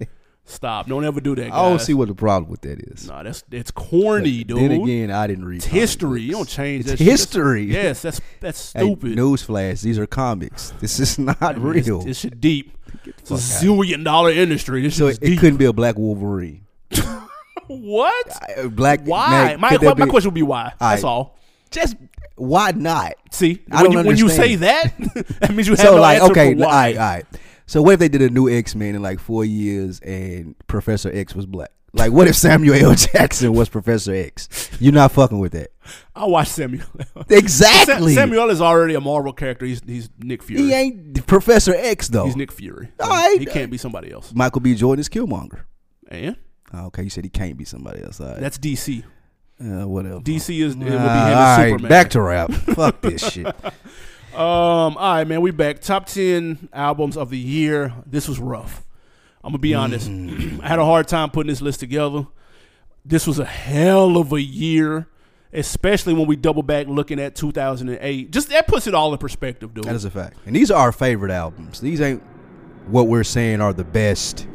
Stop. Don't ever do that. Guys. I don't see what the problem with that is. Nah, that's it's corny, dude. Then again, I didn't read it's history. You don't change It's that. shit. That's- history. yes, that's that's Hey, stupid. newsflash: These are comics. This is not I mean, real. This shit deep. It's a zillion dollar industry. This so it, it couldn't be a black Wolverine. what? Black. Why? now, my my question would be why. That's Alright. all. Just why not? See, I when, don't you, when you say that, that means you have so no like, answer okay, for all why. right, all right. So what if they did a new X Men in like four years and Professor X was black? Like, what if Samuel L. Jackson was Professor X? You're not fucking with that. I watch Samuel. Exactly. Sa- Samuel is already a Marvel character. He's he's Nick Fury. He ain't Professor X though. He's Nick Fury. All right. He can't be somebody else. Michael B. Jordan is Killmonger. And Oh, okay, you said he can't be somebody else. All right. that's DC. uh, whatever. DC is it would be him and all right, Superman. back to rap. Fuck this shit. Um, all right, man, we back. Top ten albums of the year. This was rough. I'm gonna be honest. Mm. I had a hard time putting this list together. This was a hell of a year, especially when we double back looking at 2008. Just that puts it all in perspective, dude. That is a fact. And these are our favorite albums. These ain't what we're saying are the best.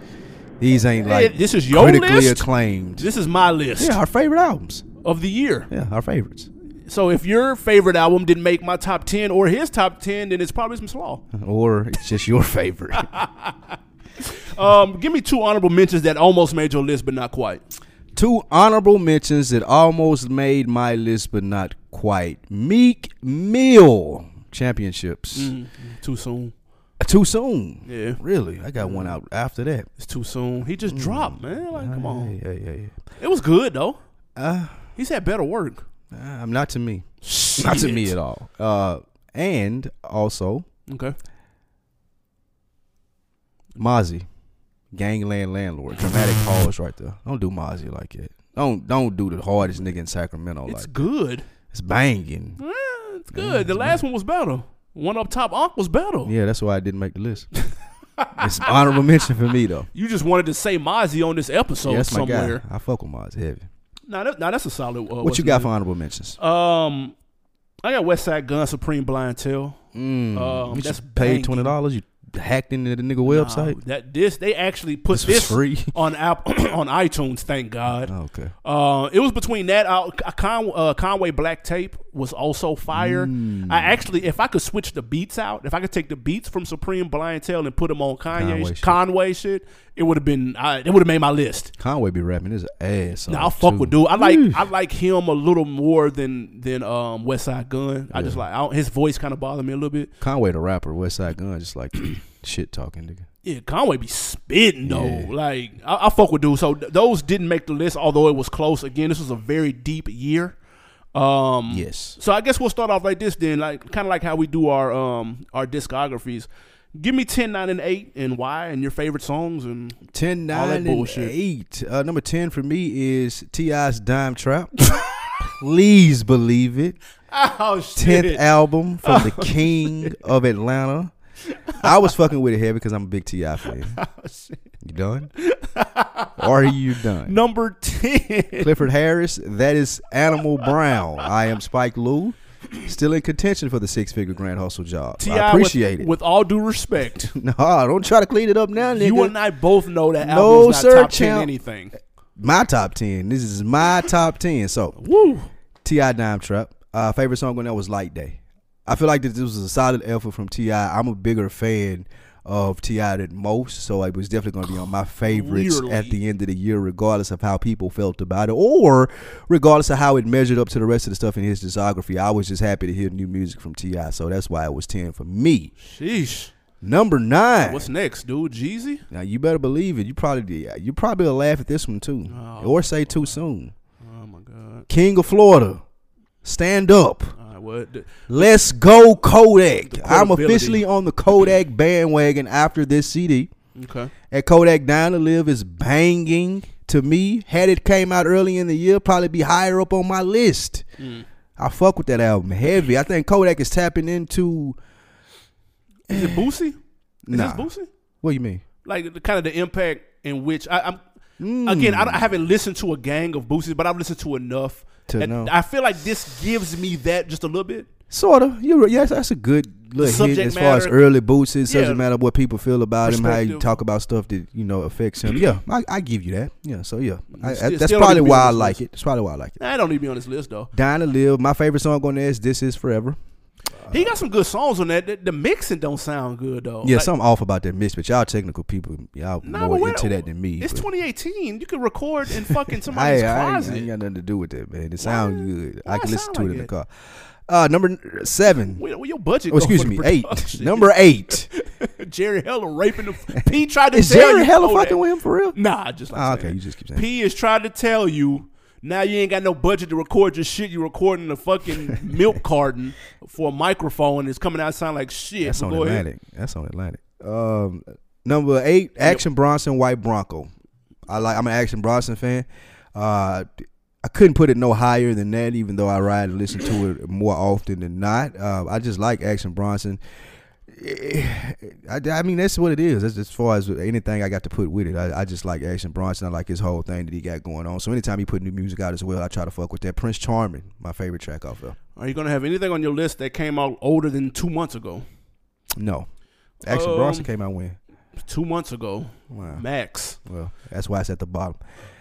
These ain't Hey, like this is your critically list? acclaimed. this is my list yeah, our favorite albums. of the year. Yeah, our favorites. So if your favorite album didn't make my top ten or his top ten, then it's probably some slaw. Or it's just your favorite. Um, give me two honorable mentions that almost made your list, but not quite. Two honorable mentions that almost made my list, but not quite. Meek Mill championships. Mm, too soon. Too soon. Yeah. Really? I got one out after that. It's too soon. He just dropped, man. Like, come on. Yeah, yeah, yeah. It was good though. Uh, He's had better work. Uh, not to me. Not to me at all. Uh, and also Okay. Mozzy, Gangland Landlord. Dramatic pause right there. Don't do Mozzy like it. Don't don't do the hardest nigga in Sacramento It's like good. it's banging. It's good. The last one was better. One up top, Unc was better. Yeah, that's why I didn't make the list. it's honorable mention for me though. You just wanted to say Mozzy on this episode yeah, that's my somewhere. guy. I fuck with Mozzy heavy. Nah, that, nah, that's a solid. Uh, What you got name? for honorable mentions? Um, I got Westside Gunn, Supreme Blientele. Mm, um, that's just paid twenty dollars. You hacked into the nigga website. Nah, that this they actually put This this, free? on app on iTunes. Thank God. Oh, okay. Uh, it was between that. Uh, Con, uh, Conway Blakk Tape was also fire. Mm. I actually, if I could switch the beats out, if I could take the beats from Supreme Blientele and put them on Kanye Conway Conway shit. shit, it would have been. I, it would have made my list. Conway be rapping his ass. Now I fuck too. with dude. I like. I like him a little more than than um Westside Gunn. I just like I don't, his voice kind of bothered me a little bit. Conway the rapper, Westside Gunn, just like shit talking nigga. Yeah, Conway be spitting though. Yeah. Like I, I fuck with dude. So th- those didn't make the list, although it was close. Again, this was a very deep year. Um, Yes. So I guess we'll start off like this then, like kind of like how we do our um our discographies. Give me 10, 9, and 8 and why and your favorite songs and 10, All 9, that and bullshit. 8. Uh, number 10 for me is T.I.'s Dime Trap. Please believe it. oh 10th album from the king of Atlanta. I was fucking with it heavy because I'm a big T.I. fan. You done? Are you done? Number 10. Clifford Harris, that is Animal Brown. I am Spike Lee. Still in contention for the six figure Grand Hustle job. Ti I appreciate with, it. With all due respect, no, don't try to clean it up now, nigga. you and I both know that No, album's not sir, top 10 champ. anything. my top 10. This is my top 10. So, Woo. T.I. Dime Trap. Uh, favorite song on that was Light Day. I feel like this was a solid effort from T.I. I'm a bigger fan of T.I. than most, so it was definitely going to be on my favorites Clearly. at the end of the year, regardless of how people felt about it, or regardless of how it measured up to the rest of the stuff in his discography. I was just happy to hear new music from T.I., so that's why it was 10 for me. Sheesh. Number nine. What's next, dude? Jeezy? now you better believe it. You probably you probably will laugh at this one too, oh, or say too soon. Oh my god. King of Florida, stand up. Right, what? Let's go Kodak. I'm officially on the Kodak bandwagon after this CD. Okay. At Kodak Dying to Live is banging to me. Had it came out early in the year, probably be higher up on my list. Mm. I fuck with that album heavy. I think Kodak is tapping into. Is it Boosie? Is Nah. this Boosie? What do you mean? Like the kind of the impact in which I, I'm. Mm. Again, I, I haven't listened to a gang of Boosies, but I've listened to enough. To and know. I feel like this gives me that just a little bit. Sort of. You're yes, that's a good little hit subject as far as early boosts. It Yeah. doesn't matter what people feel about him, how you talk about stuff that you know affects him. Yeah, I, I give you that. Yeah, so yeah, I, Still- that's still probably need to be why I like list. it. That's probably why I like it. I don't need to be on this list though. Dying to live. My favorite song on there is "This Is Forever." He got some good songs on that. The, the mixing don't sound good though. Yeah, Like, something off about that mix, but y'all technical people, y'all Nah, more into that than me. It's but- 2018. You can record in fucking somebody's I, I, ain't- I closet. ain't got nothing to do with that, man. It sounds good. Why I can listen to it like in the car. Uh, number seven. Where, where your budget? Oh, excuse me, eight. Number eight. Jerry Heller raping the. P tried to tell Is Jerry. Heller fucking with him for real? Nah, just like saying okay, it. you just keep saying. P is trying to tell you. Now you ain't got no budget to record your shit. You recording a fucking milk carton for a microphone. It's coming out sound like shit. That's But on go ahead. Atlantic. That's on Atlantic. Um, number eight, Action Bronson, White Bronco. I like. I'm an Action Bronson fan. Uh, I couldn't put it no higher than that, even though I ride and listen to it more often than not. Uh, I just like Action Bronson. I, I mean, that's what it is. That's as far as anything I got to put with it. I, I just like Action Bronson. I like his whole thing that he got going on. So anytime he put new music out as well, I try to fuck with that. Prince Charming, my favorite track off of. Are you gonna have anything on your list that came out older than two months ago? No, Action Um, Bronson came out when. Two months ago, Wow. max. Well, that's why it's at the bottom.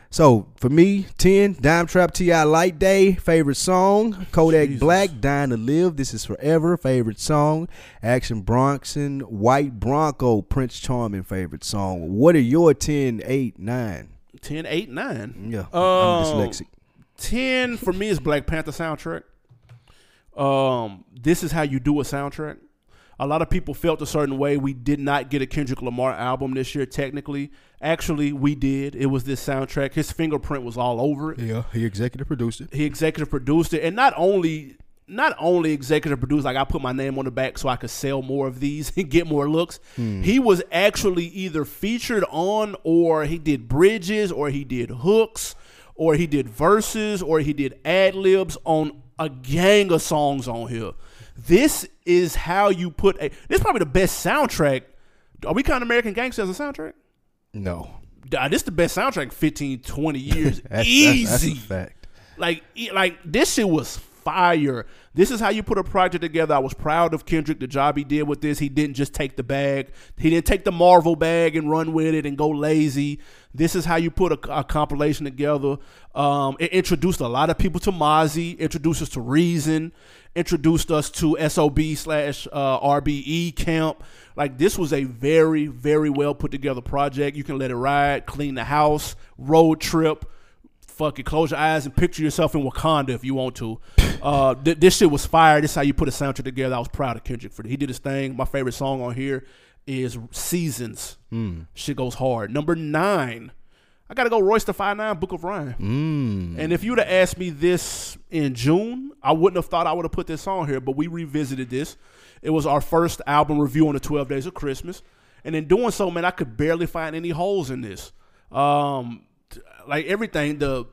So for me, ten Dime Trap Ti Light Day favorite song. Kodak Jesus. Black Dying to Live. This is forever favorite song. Action Bronson White Bronco Prince Charming favorite song. What are your 10, 8, 9? 10, 8, 9. Yeah, Um, I'm dyslexic. 10 for me is Black Panther soundtrack. Um, this is how you do a soundtrack. A lot of people felt a certain way. We did not get a Kendrick Lamar album this year, technically. Actually, we did. It was this soundtrack. His fingerprint was all over it. Yeah, he executive produced it. He executive produced it, and not only not only executive produced, like I put my name on the back so I could sell more of these and get more looks. Hmm. He was actually either featured on, or he did bridges, or he did hooks, or he did verses, or he did ad libs on a gang of songs on here. This is how you put a. This is probably the best soundtrack. Are we counting American Gangster as a soundtrack? No, Nah, this the best soundtrack in 15, 20 years. that's, Easy. That's, that's a fact. Like, like this shit was fire. This is how you put a project together. I was proud of Kendrick, the job he did with this. He didn't just take the bag. He didn't take the Marvel bag and run with it and go lazy. This is how you put a, a compilation together. Um, it introduced a lot of people to Mozzy, introduced us to Reason, introduced us to SOB slash uh, RBE camp. Like this was a very, very well put together project. You can let it ride, clean the house, road trip fucking close your eyes and picture yourself in Wakanda if you want to. Uh, th- this shit was fire. This is how you put a soundtrack together. I was proud of Kendrick for that. He did his thing. My favorite song on here is Seasons. Shit goes hard. Number nine. I gotta go Royce the Five Nine Book of Ryan. And if you'd have asked me this in June, I wouldn't have thought I would have put this on here. But we revisited this. It was our first album review on the Twelve Days of Christmas, and in doing so, man, I could barely find any holes in this. Um, like everything, the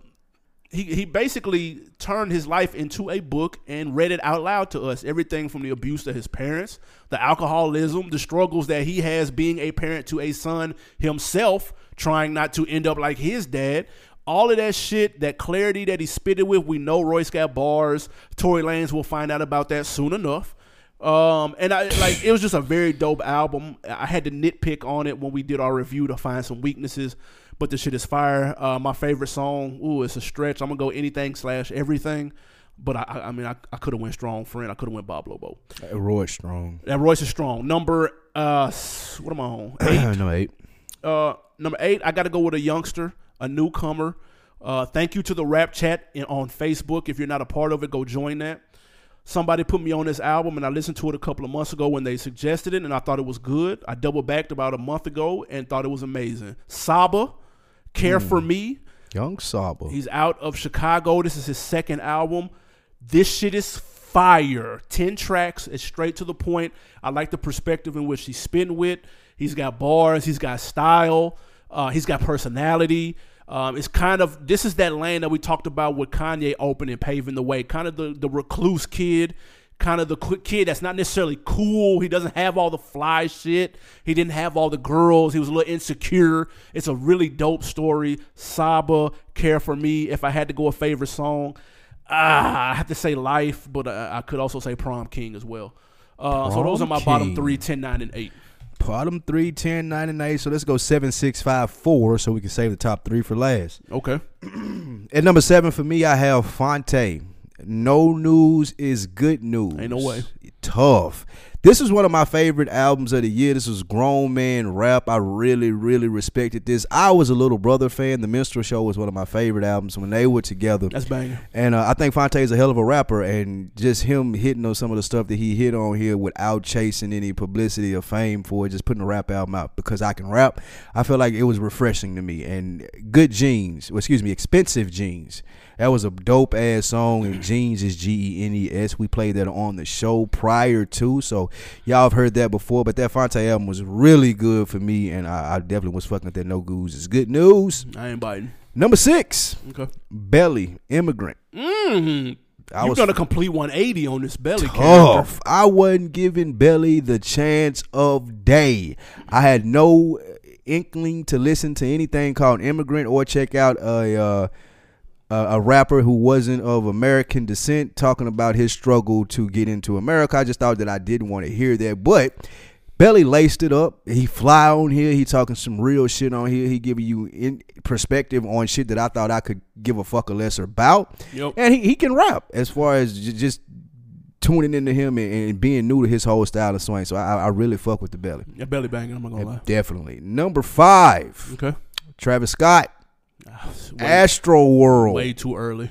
he he basically turned his life into a book and read it out loud to us. Everything from the abuse to his parents, the alcoholism, the struggles that he has being a parent to a son himself, trying not to end up like his dad. All of that shit, that clarity that he spitted with, we know Royce got bars. Tory Lanez will find out about that soon enough. Um, and I like it was just a very dope album. I had to nitpick on it when we did our review to find some weaknesses, but the shit is fire. Uh, my favorite song, ooh, it's a stretch. I'm gonna go anything slash everything, but I, I, mean, I, I could have went strong friend. I could have went Boblo Boat. Roy Strong. That Royce is strong. Number uh, what am I on? Eight. no eight. Uh, number eight, I got to go with a youngster, a newcomer. Uh, thank you to the rap chat in, on Facebook. If you're not a part of it, go join that. Somebody put me on this album, and I listened to it a couple of months ago when they suggested it, and I thought it was good. I double backed about a month ago and thought it was amazing. Saba, Care for Me. Young Saba. He's out of Chicago. This is his second album. This shit is fire. 10 tracks. It's straight to the point. I like the perspective in which he's spin with. He's got bars. He's got style. Uh, he's got personality. Um, it's kind of this is that lane that we talked about with Kanye opening, paving the way. Kind of the the recluse kid, kind of the kid that's not necessarily cool. He doesn't have all the fly shit. He didn't have all the girls. He was a little insecure. It's a really dope story. Saba, Care for Me. If I had to go a favorite song, ah, I have to say Life, but uh, I could also say Prom King as well. Uh, so those are my bottom King. three, 10, 9, and 8. Bottom three, 10, 9, and 8. So let's go 7, 6, 5, 4 so we can save the top three for last. Okay. At number seven for me, I have Phonte. No news is good news. Ain't no way. Tough. This is one of my favorite albums of the year. This was grown man rap. I really, really respected this. I was a little brother fan. The Minstrel Show was one of my favorite albums when they were together. That's banging. And uh, I think Phonte is a hell of a rapper, and just him hitting on some of the stuff that he hit on here without chasing any publicity or fame for it, just putting a rap album out because I can rap. I felt like it was refreshing to me. And good jeans, well, excuse me, expensive jeans. That was a dope ass song, and jeans is G E N E S. We played that on the show prior to, so y'all have heard that before. But that Phonte album was really good for me, and I, I definitely was fucking with that. No goose is good news. I ain't biting. Number six, Okay. Belly Immigrant. Mm. I You've was done a complete 180 on this belly character. tough. I wasn't giving Belly the chance of day. I had no inkling to listen to anything called Immigrant or check out a uh, a, a rapper who wasn't of American descent talking about his struggle to get into America. I just thought that I didn't want to hear that, but. Belly laced it up. He fly on here. He talking some real shit on here. He giving you in perspective on shit that I thought I could give a fuck a lesser about. Yep. And he, he can rap as far as j- just tuning into him and, and being new to his whole style of swing. So I, I really fuck with the belly. Yeah, belly banging. I'm not gonna lie. Definitely. Number five, Okay. Travis Scott, Astro World. way too early.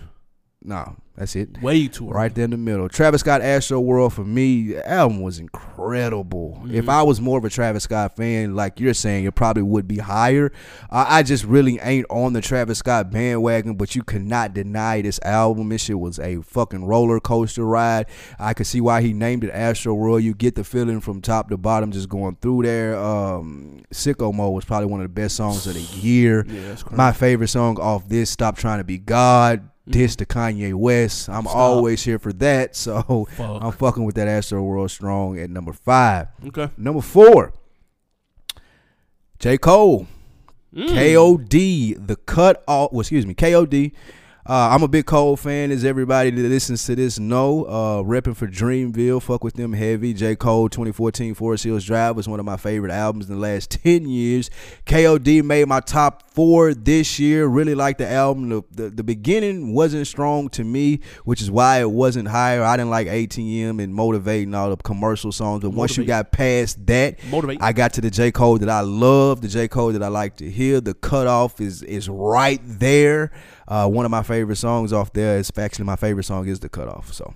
No, that's it. Way too early. Right there in the middle. Travis Scott Astro World for me, the album was incredible. If I was more of a Travis Scott fan, like you're saying, it probably would be higher. I I just really ain't on the Travis Scott bandwagon, but you cannot deny this album. This shit was a fucking roller coaster ride. I could see why he named it Astro World. You get the feeling from top to bottom just going through there. Um, Sicko Mode was probably one of the best songs of the year. Yeah, that's crazy. My favorite song off this, Stop Trying to Be God. Diss to Kanye West. I'm always here for that. So Fuck. I'm fucking with that Astro World strong at number five. Okay. Number four, J. Cole. Mm. KOD, the cut off. Well, excuse me, KOD. Uh, I'm a big Cole fan, as everybody that listens to this know. Uh, repping for Dreamville, fuck with them heavy. J. Cole 2014 Forest Hills Drive was one of my favorite albums in the last 10 years. KOD made my top four this year. Really liked the album. The, the, the beginning wasn't strong to me, which is why it wasn't higher. I didn't like ATM and Motivate and all the commercial songs. But once you got past that, Motivate. I got to the J. Cole that I love, the J. Cole that I like to hear. The cutoff is is right there. Uh, one of my favorite songs off there is actually my favorite song is the cutoff. So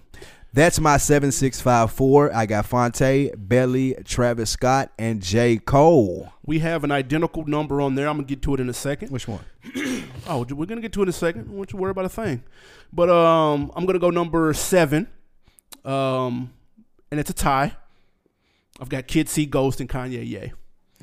that's my seven six five four. I got Phonte, Belly, Travis Scott, and J. Cole. We have an identical number on there. I'm gonna get to it in a second. Which one? Oh, we're gonna get to it in a second. Don't you worry about a thing. But um, I'm gonna go number seven. Um, and it's a tie. I've got Kid See Ghost and Kanye Ye.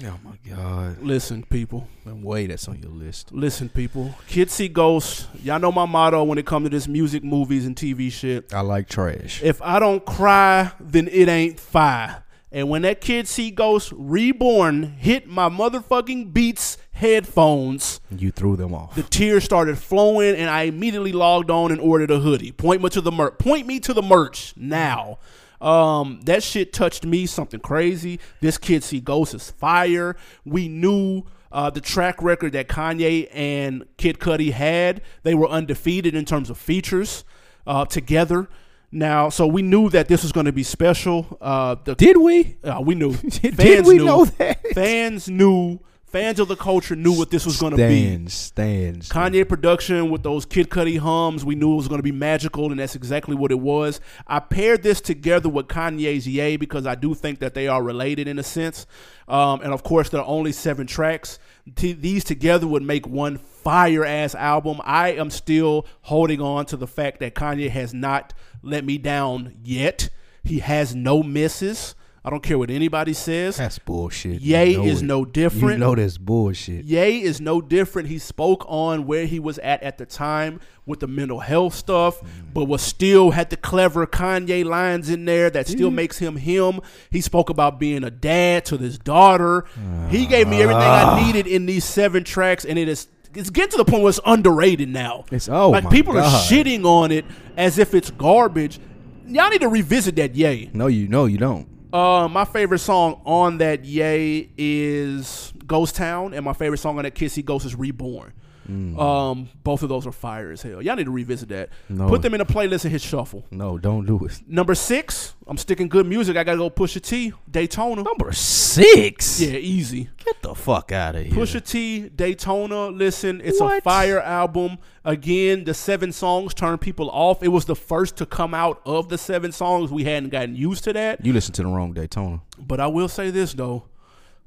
Oh my God! Listen, people. And wait, that's on your list. Listen, people. Kids See ghosts. Y'all know my motto when it comes to this music, movies, and TV shit. I like trash. If I don't cry, then it ain't fire. And when that Kid See Ghost Reborn hit my motherfucking Beats headphones, You threw them off. the tears started flowing, and I immediately logged on and ordered a hoodie. Point me to the merch. Point me to the merch now. Um, that shit touched me something crazy. This kid see ghosts is fire. We knew uh, the track record that Kanye and Kid Cudi had. They were undefeated in terms of features uh, together. Now, so we knew that this was going to be special. Uh, the, Did we? uh, we knew. Did Fans we knew. know that? Fans knew. Fans of the culture knew what this was going to be. Stands, stands. Kanye production with those Kid Cudi hums, we knew it was going to be magical, and that's exactly what it was. I paired this together with Kanye's Ye because I do think that they are related in a sense. Um, and of course, there are only seven tracks. T- these together would make one fire ass album. I am still holding on to the fact that Kanye has not let me down yet. He has no misses. I don't care what anybody says. That's bullshit. Ye You know is it. no different. You know that's bullshit. Ye is no different. He spoke on where he was at at the time with the mental health stuff, but was still had the clever Kanye lines in there that still makes him him. He spoke about being a dad to this daughter. he gave me everything Ah. I needed in these seven tracks, and it is it's getting to the point where it's underrated now. It's- oh like people are shitting on it as if it's garbage. Y'all need to revisit that Ye. No, you no, you don't. Uh, my favorite song on that Yay is Ghost Town, and my favorite song on that Kids See Ghost is Reborn. Um, both of those are fire as hell. Y'all need to revisit that. No. Put them in a playlist and hit shuffle. No, don't do it. Number six, I'm sticking good music. I gotta go Pusha T, Daytona. Number six. Yeah, easy. Get the fuck out of here. Pusha T, Daytona. Listen, it's a fire album. Again, the seven songs turn people off. It was the first to come out of the seven songs. We hadn't gotten used to that. You listen to the wrong Daytona. But I will say this though,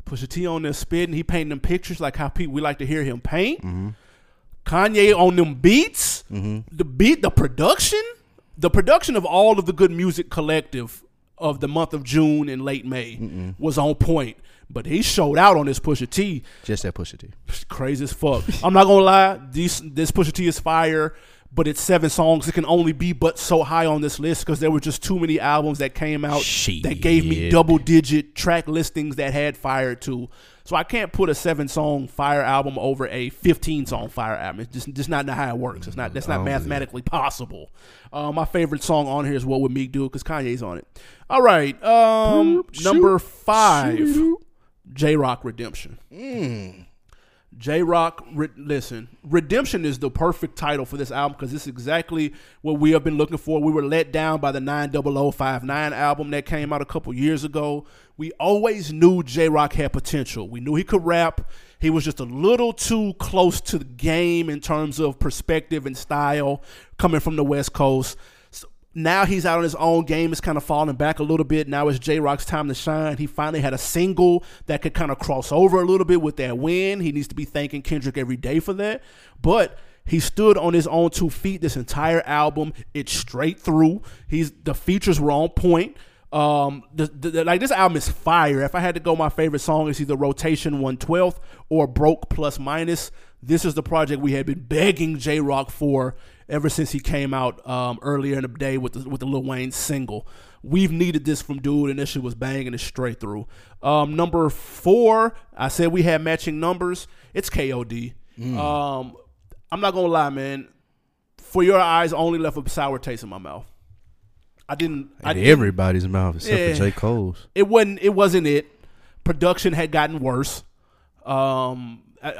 Pusha T on there spitting, he painting them pictures like how people we like to hear him paint. Kanye on them beats, the beat, the production, the production of all of the good music collective of the month of June and late May was on point. But he showed out on this Pusha T Just that Pusha T. crazy as fuck. I'm not gonna lie, these this Pusha T is fire, but it's seven songs. It can only be but so high on this list because there were just too many albums that came out that gave me double digit track listings that had fire too. So I can't put a seven song fire album over a 15 song fire album. It's just, just not how it works. It's not that's not mathematically possible. Uh, my favorite song on here is "What Would Meek Do" because Kanye's on it. All right, um, number five, Jay Rock Redemption. Jay Rock, re- listen, Redemption is the perfect title for this album because it's exactly what we have been looking for. We were let down by the 90059 album that came out a couple years ago. We always knew Jay Rock had potential. We knew he could rap. He was just a little too close to the game in terms of perspective and style coming from the West Coast. Now he's out on his own game. Is kind of falling back a little bit. Now it's Jay Rock's time to shine. He finally had a single that could kind of cross over a little bit with that win. He needs to be thanking kendrick every day for that. But he stood on his own two feet this entire album. It's straight through. He's the features were on point. Um, the, the, like this album is fire. If I had to go, my favorite song is either Rotation 112th or Broke Plus Minus. This is the project we had been begging Jay Rock for ever since he came out um, earlier in the day with the, with the Lil Wayne single. We've needed this from dude, and this shit was banging it straight through. Um, number four, I said we had matching numbers. It's KOD. Um, I'm not gonna lie, man. For your eyes, only left a sour taste in my mouth. I didn't. I In didn't everybody's mouth except Yeah. for J. Cole's. it wasn't it wasn't it. Production had gotten worse. Um, I,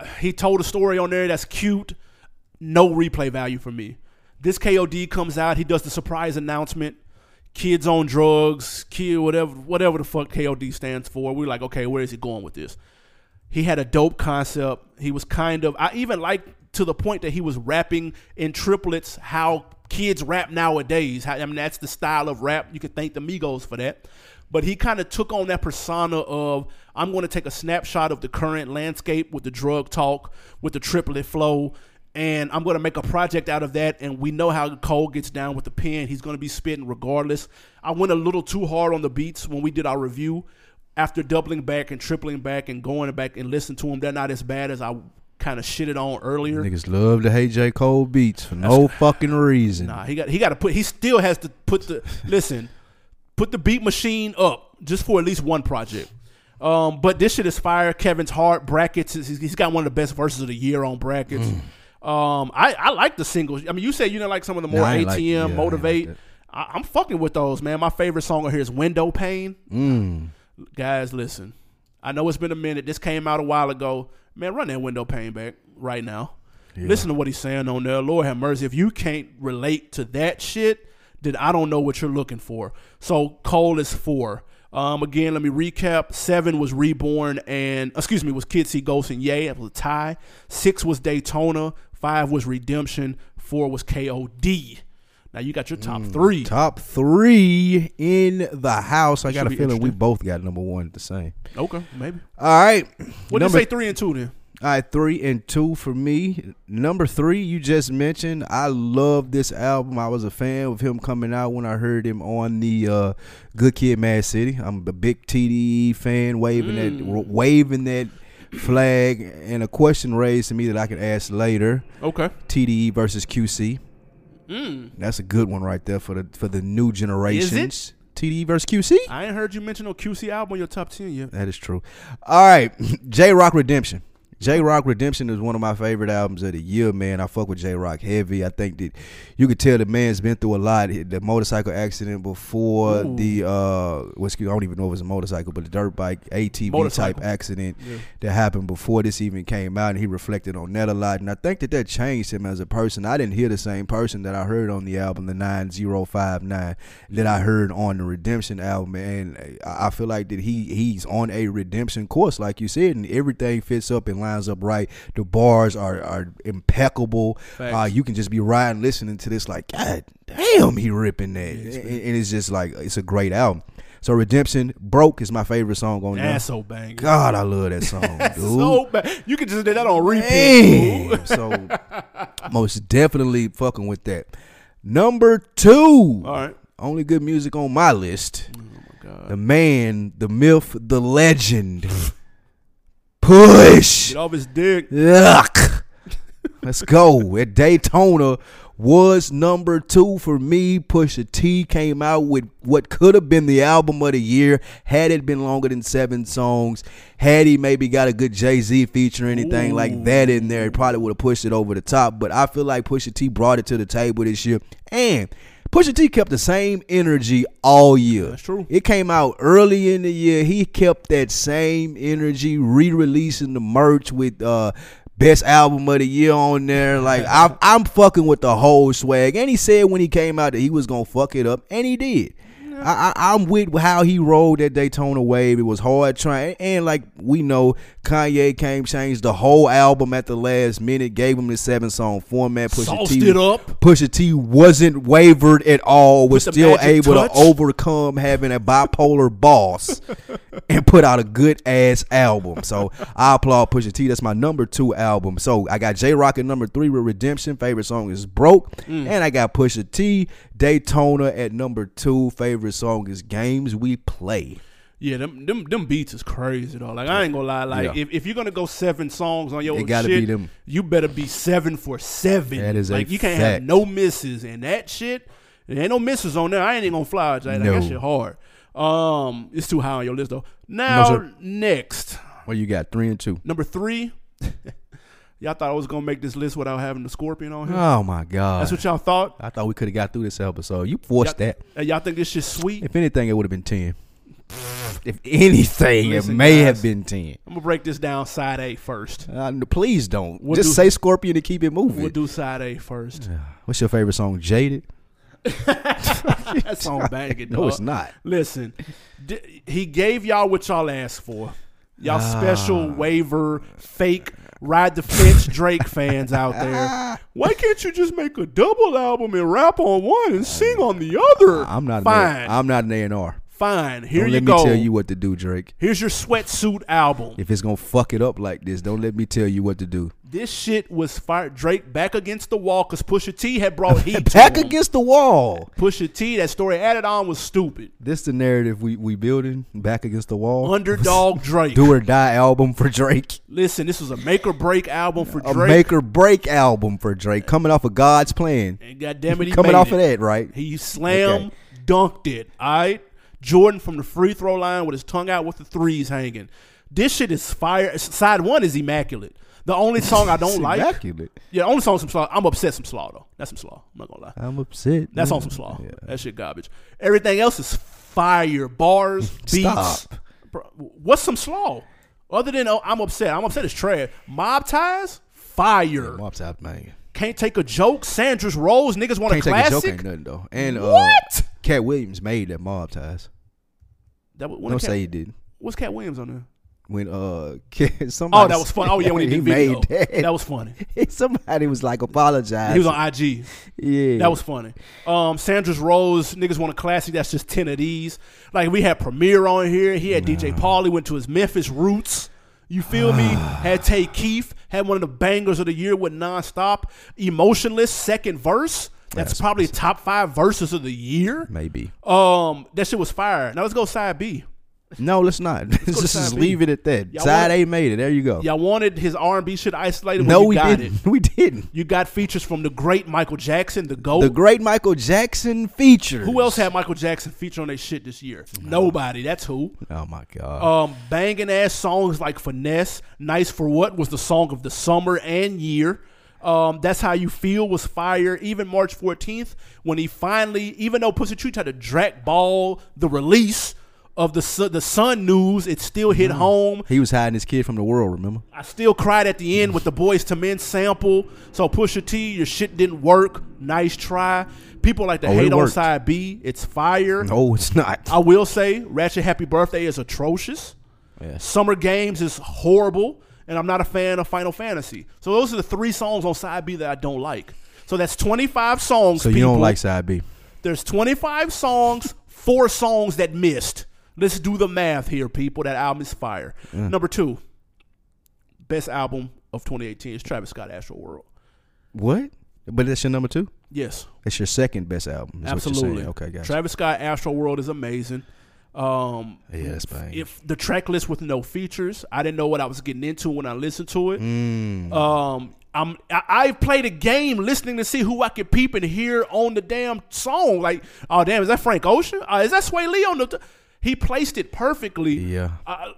I, he told a story on there that's cute. No replay value for me. This KOD comes out. He does the surprise announcement. Kids on drugs, kid, whatever, whatever the fuck KOD stands for. We're like, okay, where is he going with this? He had a dope concept. He was kind of, I even like to the point that he was rapping in triplets how kids rap nowadays. I mean, that's the style of rap. You could thank the Migos for that. But he kind of took on that persona of, I'm going to take a snapshot of the current landscape with the drug talk, with the triplet flow, and I'm going to make a project out of that. And we know how Cole gets down with the pen. He's going to be spitting regardless. I went a little too hard on the beats when we did our review. After doubling back and tripling back and going back and listening to them, they're not as bad as I kind of shitted on earlier. Niggas love to hate J. Cole beats for no fucking reason. Nah, he got he got to put. He still has to put the listen, put the beat machine up just for at least one project. Um, but this shit is fire. Kevin's heart brackets. He's, he's got one of the best verses of the year on brackets. Um, I I like the singles. I mean, you said you didn't like some of the more I ATM like- yeah, motivate. I, I'm fucking with those, man. My favorite song on here is Window Pane. Guys, listen. I know it's been a minute. This came out a while ago. Man, run that window pane back right now. Listen to what he's saying on there. Lord have mercy. If you can't relate to that shit, then I don't know what you're looking for. So Cole is four. Um, again, let me recap. Seven was Reborn and excuse me was Kids See Ghosts and Yay. That was a tie. Six was Daytona. Five was Redemption. Four was KOD. Now you got your top three. Top three in the house. I got a feeling we both got number one the same. Okay, maybe. All right. What did you say three and two then? All right, three and two for me. Number three, you just mentioned. I love this album. I was a fan of him coming out when I heard him on the uh, Good Kid, Mad City. I'm a big TDE fan, waving that, waving that flag. And a question raised to me that I can ask later: Okay. TDE versus QC. Mm. That's a good one right there for the for the new generations. TDE versus QC. I ain't heard you mention no QC album on your top ten yet. That is true. All right, Jay Rock Redemption. Jay Rock Redemption is one of my favorite albums of the year, man. I fuck with Jay Rock heavy. I think that you could tell the man's been through a lot. The motorcycle accident before Ooh. the uh, what's I don't even know if it's a motorcycle, but the dirt bike ATV Motorcycle. type accident that happened before this even came out, and he reflected on that a lot. And I think that that changed him as a person. I didn't hear the same person that I heard on the album, the nine zero five nine, that I heard on the Redemption album, and I feel like that he he's on a redemption course, like you said, and everything fits up and lines up right. The bars are are impeccable. Uh, you can just be riding listening to this, like God damn, he ripping that, and, and it's just like it's a great album. So Redemption, broke is my favorite song on there. That's so banging. God, I love that song, dude. So bad. You can just do that on repeat. So most definitely fucking with that. Number two, All right. only good music on my list. Oh God. The man, the myth, the legend. Push. Get off his dick. Yuck. Let's go. At Daytona was number two for me. Pusha T came out with what could have been the album of the year had it been longer than seven songs. Had he maybe got a good Jay Z feature or anything like that in there, it probably would have pushed it over the top. But I feel like Pusha T brought it to the table this year. And Pusha T kept the same energy all year. That's true. It came out early in the year. He kept that same energy, re-releasing the merch with uh best album of the year on there. Like I, I'm fucking with the whole swag. And he said when he came out that he was gonna fuck it up, and he did. I, I, I'm with how he rolled that Daytona wave. It was hard trying, and like we know, Kanye came changed the whole album at the last minute, gave him the seven song format. Pusha T, it up. Pusha T wasn't wavered at all. Was still able touch. to overcome having a bipolar boss and put out a good ass album. So I applaud Pusha T. That's my number two album. So I got Jay Rock at number three with Redemption. Favorite song is Broke, Mm. and I got Pusha T. Daytona at number two. Favorite song is Games We Play. Yeah, them, them them beats is crazy though. Like I ain't gonna lie. Like Yeah. if, if you're gonna go seven songs on your It gotta shit, be them. you better be seven for seven. That is a like you can't have no misses and that shit. There ain't no misses on there. I ain't even gonna fly. Like, No. that shit hard. Um, it's too high on your list though. Now sir. next, What you got? Three and two. number three. y'all thought I was gonna make this list without having the scorpion on here. Oh my God. That's what y'all thought. I thought we could have got through this episode. You forced Y'all, that. and y'all think this shit sweet? If anything, it would have been ten. If anything, Listen, it may guys. have been ten. I'm gonna break this down side A first. Uh, please don't. We'll Just do- say Scorpion to keep it moving. We'll do side A first. What's your favorite song? Jaded? that song banging. No, it's not. Listen, d- he gave y'all what y'all asked for. Y'all Ah. special waiver, fake ride the fence Drake fans out there. Why can't you just make a double album and rap on one and sing on the other? I'm not. fine. An, I'm not an A&R. Fine. Here Don't you let go. me tell you what to do, Drake. Here's your sweatsuit album. If it's gonna fuck it up like this, don't let me tell you what to do. This shit was fired. Drake back against the wall because Pusha T had brought heat. Back against the wall. Pusha T. That story added on was stupid. This the narrative we we building. Back against the wall. Underdog Drake. Do or die album for Drake. Listen, this was a make or break album for A Drake. make or break album for Drake. Coming off of God's plan. and goddamn it, he Coming off it. of that, right? He slam dunked it. All right, Jordan from the free throw line with his tongue out with the threes hanging. This shit is fire. Side one is immaculate. The only song I don't like. immaculate. Yeah, only song some slaw. I'm upset some slaw though. That's some slaw. I'm not gonna lie. I'm upset. That's on some slaw. Yeah. That shit garbage. Everything else is fire. Bars, beats. Stop. Bro, what's some slaw? Other than oh, I'm upset. I'm upset. It's trash. Mob ties, fire. Mob top man. Can't take a joke. Sandra's Rose. Niggas want Can't a take a joke ain't nothing though. And uh, What? Katt Williams made that mob ties. That was, when Don't Katt, say he didn't. What's Katt Williams on there? When uh somebody Oh, that was funny. Oh yeah, when he video. made that. That was funny. somebody was like apologize. He was on IG. yeah. That was funny. Um, Sandra's Rose, niggas want a classic. That's just ten of these. Like we had Premier on here. He had DJ Pauly. Went to his Memphis roots. You feel me? Had Tay Keith had one of the bangers of the year with nonstop. Emotionless second verse. That's, That's- probably top five verses of the year. Maybe. Um, that shit was fire. Now let's go side B. No, let's not. Let's to just leave it at that. Y'all Side want- A made it. There you go. Y'all wanted his R and B shit isolated. no, we got didn't. It. We didn't. You got features from the great Michael Jackson, the GOAT. The great Michael Jackson feature. Who else had Michael Jackson feature on their shit this year? Nobody. That's who. Oh my god. Um, banging ass songs like Finesse, Nice for What was the song of the summer and year. Um, That's How You Feel was fire. Even March 14th, when he finally, even though Pussy Tree tried to drag ball the release of the Su- the Sun News, it still hit Mm-hmm. home. he was hiding his kid from the world. Remember? I still cried at the end with the Boyz II Men sample. So Pusha T, your shit didn't work. Nice try. People like to Oh, hate on side B. It's fire. No, it's not. I will say, Ratchet Happy Birthday is atrocious. Yes. Summer Games is horrible, and I'm not a fan of Final Fantasy. So those are the three songs on side B that I don't like. So that's 25 songs. So you people. don't like side B? There's 25 songs, four songs that missed. Let's do the math here, people. That album is fire. Number two, best album of 2018 is Travis Scott Astroworld. What? But that's your number two. Yes, it's your second best album. is what you're absolutely. Okay, guys. Travis Scott Astroworld is amazing. Um, Yeah, that's bang. if the track list with no features, I didn't know what I was getting into when I listened to it. Mm. Um, I'm I, I played a game listening to see who I could peep and hear on the damn song. Like, oh damn, is that Frank Ocean? Uh, is that Swae Lee on the? he placed it perfectly. Yeah. Uh,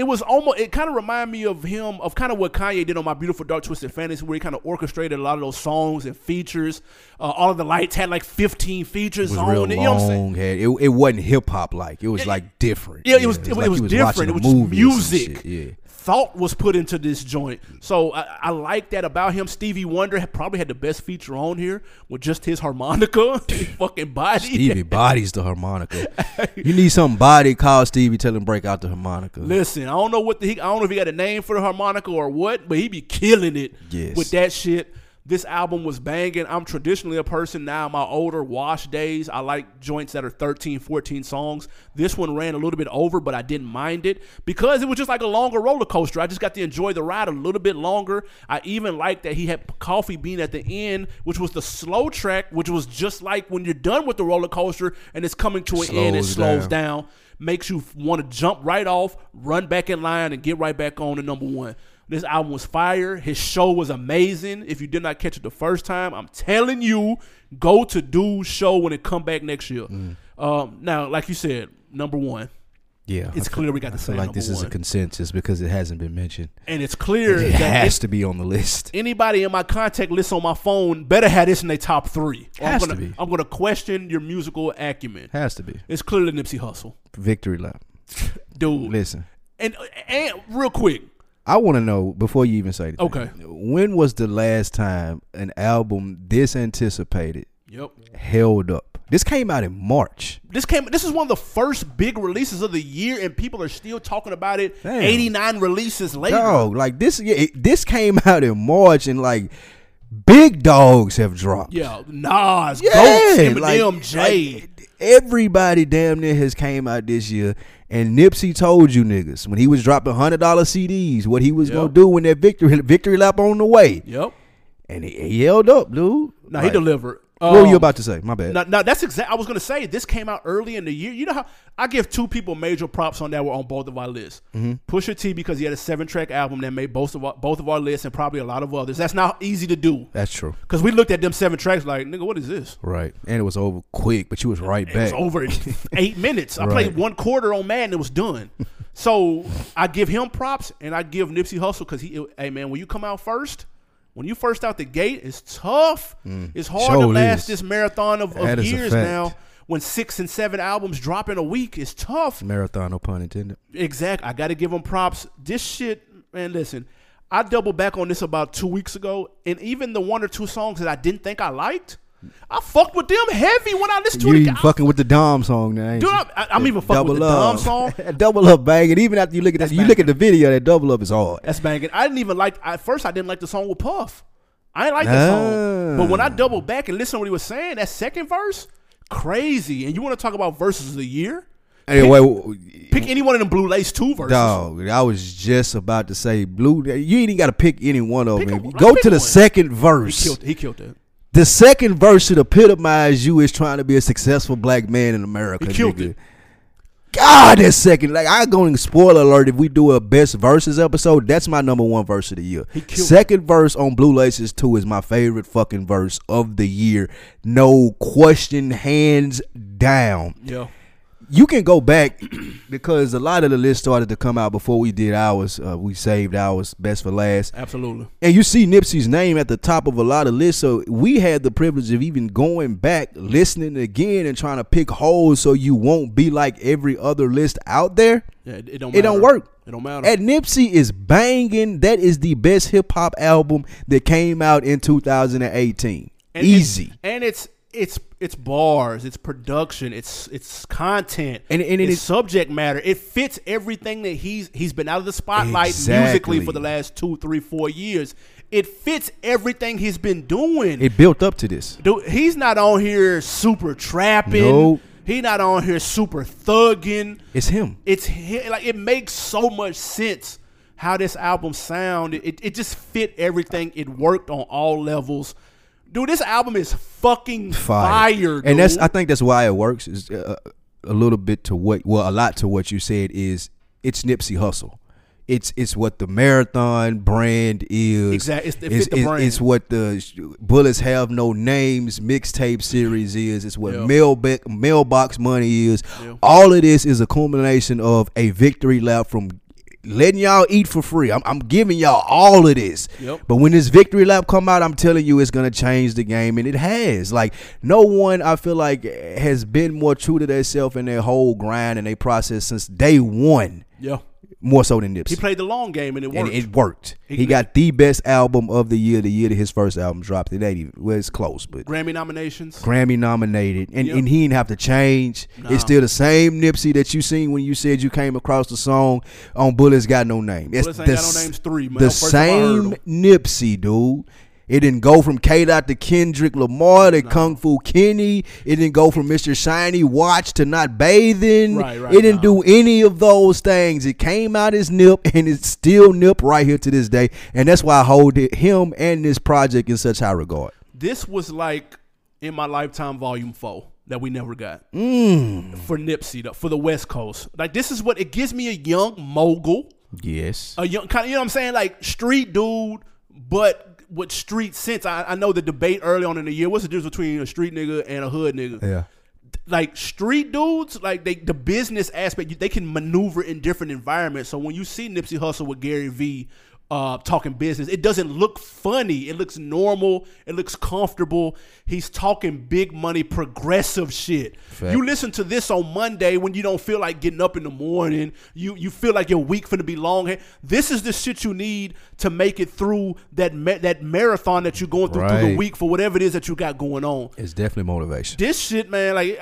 it was almost. It kind of reminded me of him of kind of what Kanye did on my beautiful dark twisted fantasy, where he kind of orchestrated a lot of those songs and features. Uh, all of the lights had like 15 features It was on real it. You know what I'm saying? It, it wasn't hip hop like. It was Yeah, like different. Yeah, it was it, like was different. It was just movie or some music. Yeah. Thought was put into this joint, so I, I like that about him. Stevie Wonder had, probably had the best feature on here with just his harmonica, his fucking body. Stevie bodies the harmonica. you need some body. Call Stevie. Tell him break out the harmonica. Listen, I don't know what the he, I don't know if he got a name for the harmonica or what, but he be killing it Yes. with that shit. This album was banging. I'm traditionally a person now, my older wash days. I like joints that are 13, 14 songs. This one ran a little bit over, but I didn't mind it because it was just like a longer roller coaster. I just got to enjoy the ride a little bit longer. I even liked that he had Coffee Bean at the end, which was the slow track, which was just like when you're done with the roller coaster and it's coming to an end, it Slows slows down. down makes you want to jump right off, run back in line, and get right back on to number one. This album was fire. His show was amazing. If you did not catch it the first time, I'm telling you, go to Dude's show when it come back next year. Mm. Um, now, like you said, number one, Yeah, it's I clear we got I same feel like this is a consensus because it hasn't been mentioned. and it's clear It has if to be on the list. anybody in my contact list on my phone better have this in their top three. Has I'm to gonna, be. I'm gonna question your musical acumen. Has to be It's clearly Nipsey Hussle, victory lap. dude. Listen, And and real quick, I want to know before you even say anything. Okay. when was the last time an album this anticipated yep. held up? This came out in March. This came. This is one of the first big releases of the year, and people are still talking about it. Damn. Eighty nine releases later. Dog, like this. Yeah, it, this came out in March, and like big dogs have dropped. Yeah, Nas, Yeah, Goats, Eminem, like- Jay. like, everybody damn near has came out this year, and Nipsey told you niggas when he was dropping hundred dollar CDs what he was Yep. gonna do when that victory victory lap on the way, yep. and he, he held up, dude. Now he Like, What were you Um, about to say? My bad. Now that's exact. I was gonna say this came out early in the year. You know how I give two people major props on that were on both of our lists. Mm-hmm. Pusha T because he had a seven track album that made both of our, both of our lists and probably a lot of others. That's not easy to do That's true. because we looked at them seven tracks like nigga, what is this? Right, and it was over quick, but you was right back. It back. was over in eight minutes. I Right. played one quarter on Madden. It was done. So I give him props and I give Nipsey Hussle because he, hey man, when you come out first, when you first out the gate, it's tough. Mm. It's hard to last is. this marathon of, of That is a years now. When six and seven albums drop in a week, it's tough. Marathon, no pun intended. Exact. I got to give them props. This shit, man. Listen, I doubled back on this about two weeks ago, and even the one or two songs that I didn't think I liked, I fucked with them heavy when I listened to You it. again. fucking with the Dom song now, ain't Dude, you? I'm, I- I'm even fucking with the up. Dom song. double up, bang. And even after you look at that, you look at the video. That double up is hard. That's banging. I didn't even like. At first, I didn't like the song with Puff. I didn't like the song. But when I ah. double back and listen to what he was saying, that second verse, crazy. And you want to talk about verses of the year? Wait, wait, Pick any one of them Blue Lace two verses. Dog, I was just about to say blue. You ain't even got to pick any one of Pick them. a- Go to the one. second He verse. killed. He killed that. The second verse should epitomize you as trying to be a successful black man in America. He killed nigga. it. God, that second, like I going spoiler alert. If we do a best verses episode, that's my number one verse of the year. He killed Second verse on Blue Laces two is my favorite fucking verse of the year. No question, hands down. Yeah. You can go back because a lot of the list started to come out before we did ours. Uh, we saved ours best for last. Absolutely. And you see Nipsey's name at the top of a lot of lists. So we had the privilege of even going back, listening again, and trying to pick holes so you won't be like every other list out there. Yeah. It, it don't. Matter. It don't work. It don't matter. And Nipsey is banging. That is the best hip hop album that came out in 2018. And Easy. it's- and it's it's it's bars, it's production, it's it's content, And- and it it's subject matter. It fits everything that he's he's been out of the spotlight Exactly. musically for the last two, three, four years. It fits everything he's been doing. It built up to this. Dude, he's not on here super trapping. Nope. He not on here super thugging. It's him. It's hi- like it makes so much sense how this album sounded. It, it just fit everything. It worked on all levels. Dude, this album is fucking fire. dude. and that's I think that's why it works. Is uh, a little bit to what well a lot to what you said is it's Nipsey Hussle. It's it's what the marathon brand is. Exact- it's- it fit It's, the it's- brand. it's what the bullets have no names mixtape series is. It's what Yeah. mailback mailbox money is. Yeah. All of this is a culmination of a victory lap from letting y'all eat for free. I'm, I'm giving y'all all of this. Yep. But when this victory lap come out, I'm telling you, it's gonna change the game, and it has. Like no one, I feel like, has been more true to themselves in their whole grind and their process since day one. yeah. More so than Nipsey. He played the long game and it and worked. it worked. He- He got the best album of the year, the year that his first album dropped. It ain't even well, it's close, but Grammy nominations. Grammy nominated, and, Yep. and he didn't have to change. Nah. It's still the same Nipsey that you seen when you said you came across the song on Bullets Got No Name. It's Bullets Ain't the Got No Name's three, man. The First time I heard same. Nipsey, dude. It didn't go from K Dot to Kendrick Lamar to Kung Fu Kenny. It didn't go from Mr. Shiny Watch to not bathing. Right, right, it didn't nah. do any of those things. It came out as Nip, and it's still Nip right here to this day. And that's why I hold it, him and this project in such high regard. This was like in my lifetime volume four that we never got. Mm. For Nipsey, though, for the West Coast. Like this is what it gives me a young mogul. Yes. a young kind of you know what I'm saying like street dude, but with street sense. I, I know the debate early on in the year. What's the difference between a street nigga and a hood nigga? Yeah. Like street dudes, like they the business aspect, they can maneuver in different environments. So when you see Nipsey Hussle with Gary Vee. Uh, talking business, it doesn't look funny. It looks normal. It looks comfortable. He's talking big money, progressive shit. Fact. You listen to this on Monday when you don't feel like getting up in the morning. You you feel like your week finna be long. This is the shit you need to make it through that ma- that marathon that you're going through through the week for whatever it is that you got going on. It's definitely motivation. This shit, man, like.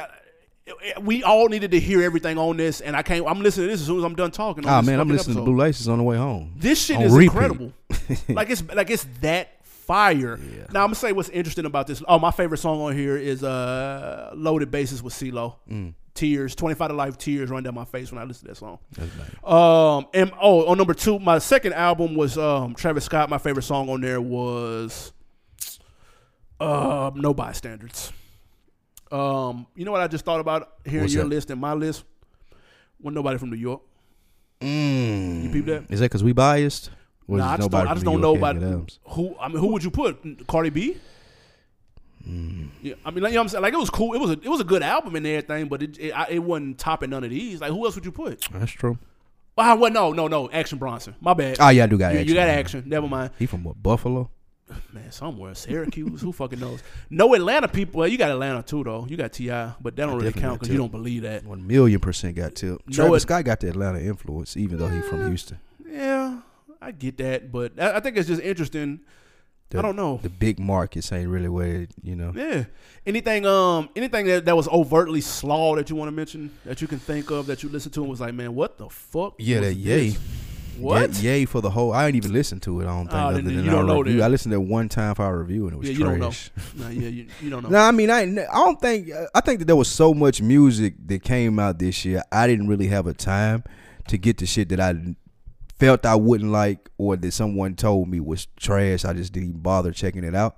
Uh, We all needed to hear everything on this, and I can't. I'm listening to this as soon as I'm done talking. on Ah man, I'm listening episode. to Blue Laces on the way home. This shit On is repeat. incredible. like it's like it's that fire. Now I'm gonna say what's interesting about this. Oh, my favorite song on here is uh "Loaded Bases" with CeeLo. Mm. Tears, 25 to life. Tears run down my face when I listen to that song. Um, and oh, on number two, my second album was um Travis Scott. My favorite song on there was um No Bystanders. Um, you know what I just thought about hearing What's your that? list and my list? When nobody from New York. Mm. You peep that? Is that because we biased? Or Nah, I just don't, I just don't know about can't get Adams? who. I mean, who would you put? Cardi B. Mm. Yeah, I mean, like, you know what I'm saying. Like, it was cool. It was a, it was a good album and everything, but it it, I, it wasn't topping none of these. Like, who else would you put? That's true. Ah, well, no, no, no. Action Bronson. My bad. Oh yeah, I do got you, action. you got man. action. Never mind. He from what? Buffalo. Man, somewhere Syracuse. who fucking knows? No Atlanta people. Well, you got Atlanta too, though. You got T.I., but that don't really count because you don't believe that. One million percent got tipped. No, Travis it- Scott got the Atlanta influence, even though he's from Houston. Yeah, I get that, but I, I think it's just interesting. The- I don't know. The big markets ain't really where you know. Yeah. Anything um anything that, that was overtly slaw that you want to mention that you can think of that you listened to and was like, man, what the fuck? Yeah, that yay. What? Yay, yay for the whole. I didn't even listen to it. I don't think. Oh, other than you don't our know review. I listened to it one time for our review and it was Yeah, you don't know. trash. Yeah, you, you don't know. No, I mean, I I don't think I think that there was so much music that came out this year. I didn't really have a time to get the shit that I felt I wouldn't like or that someone told me was trash. I just didn't even bother checking it out.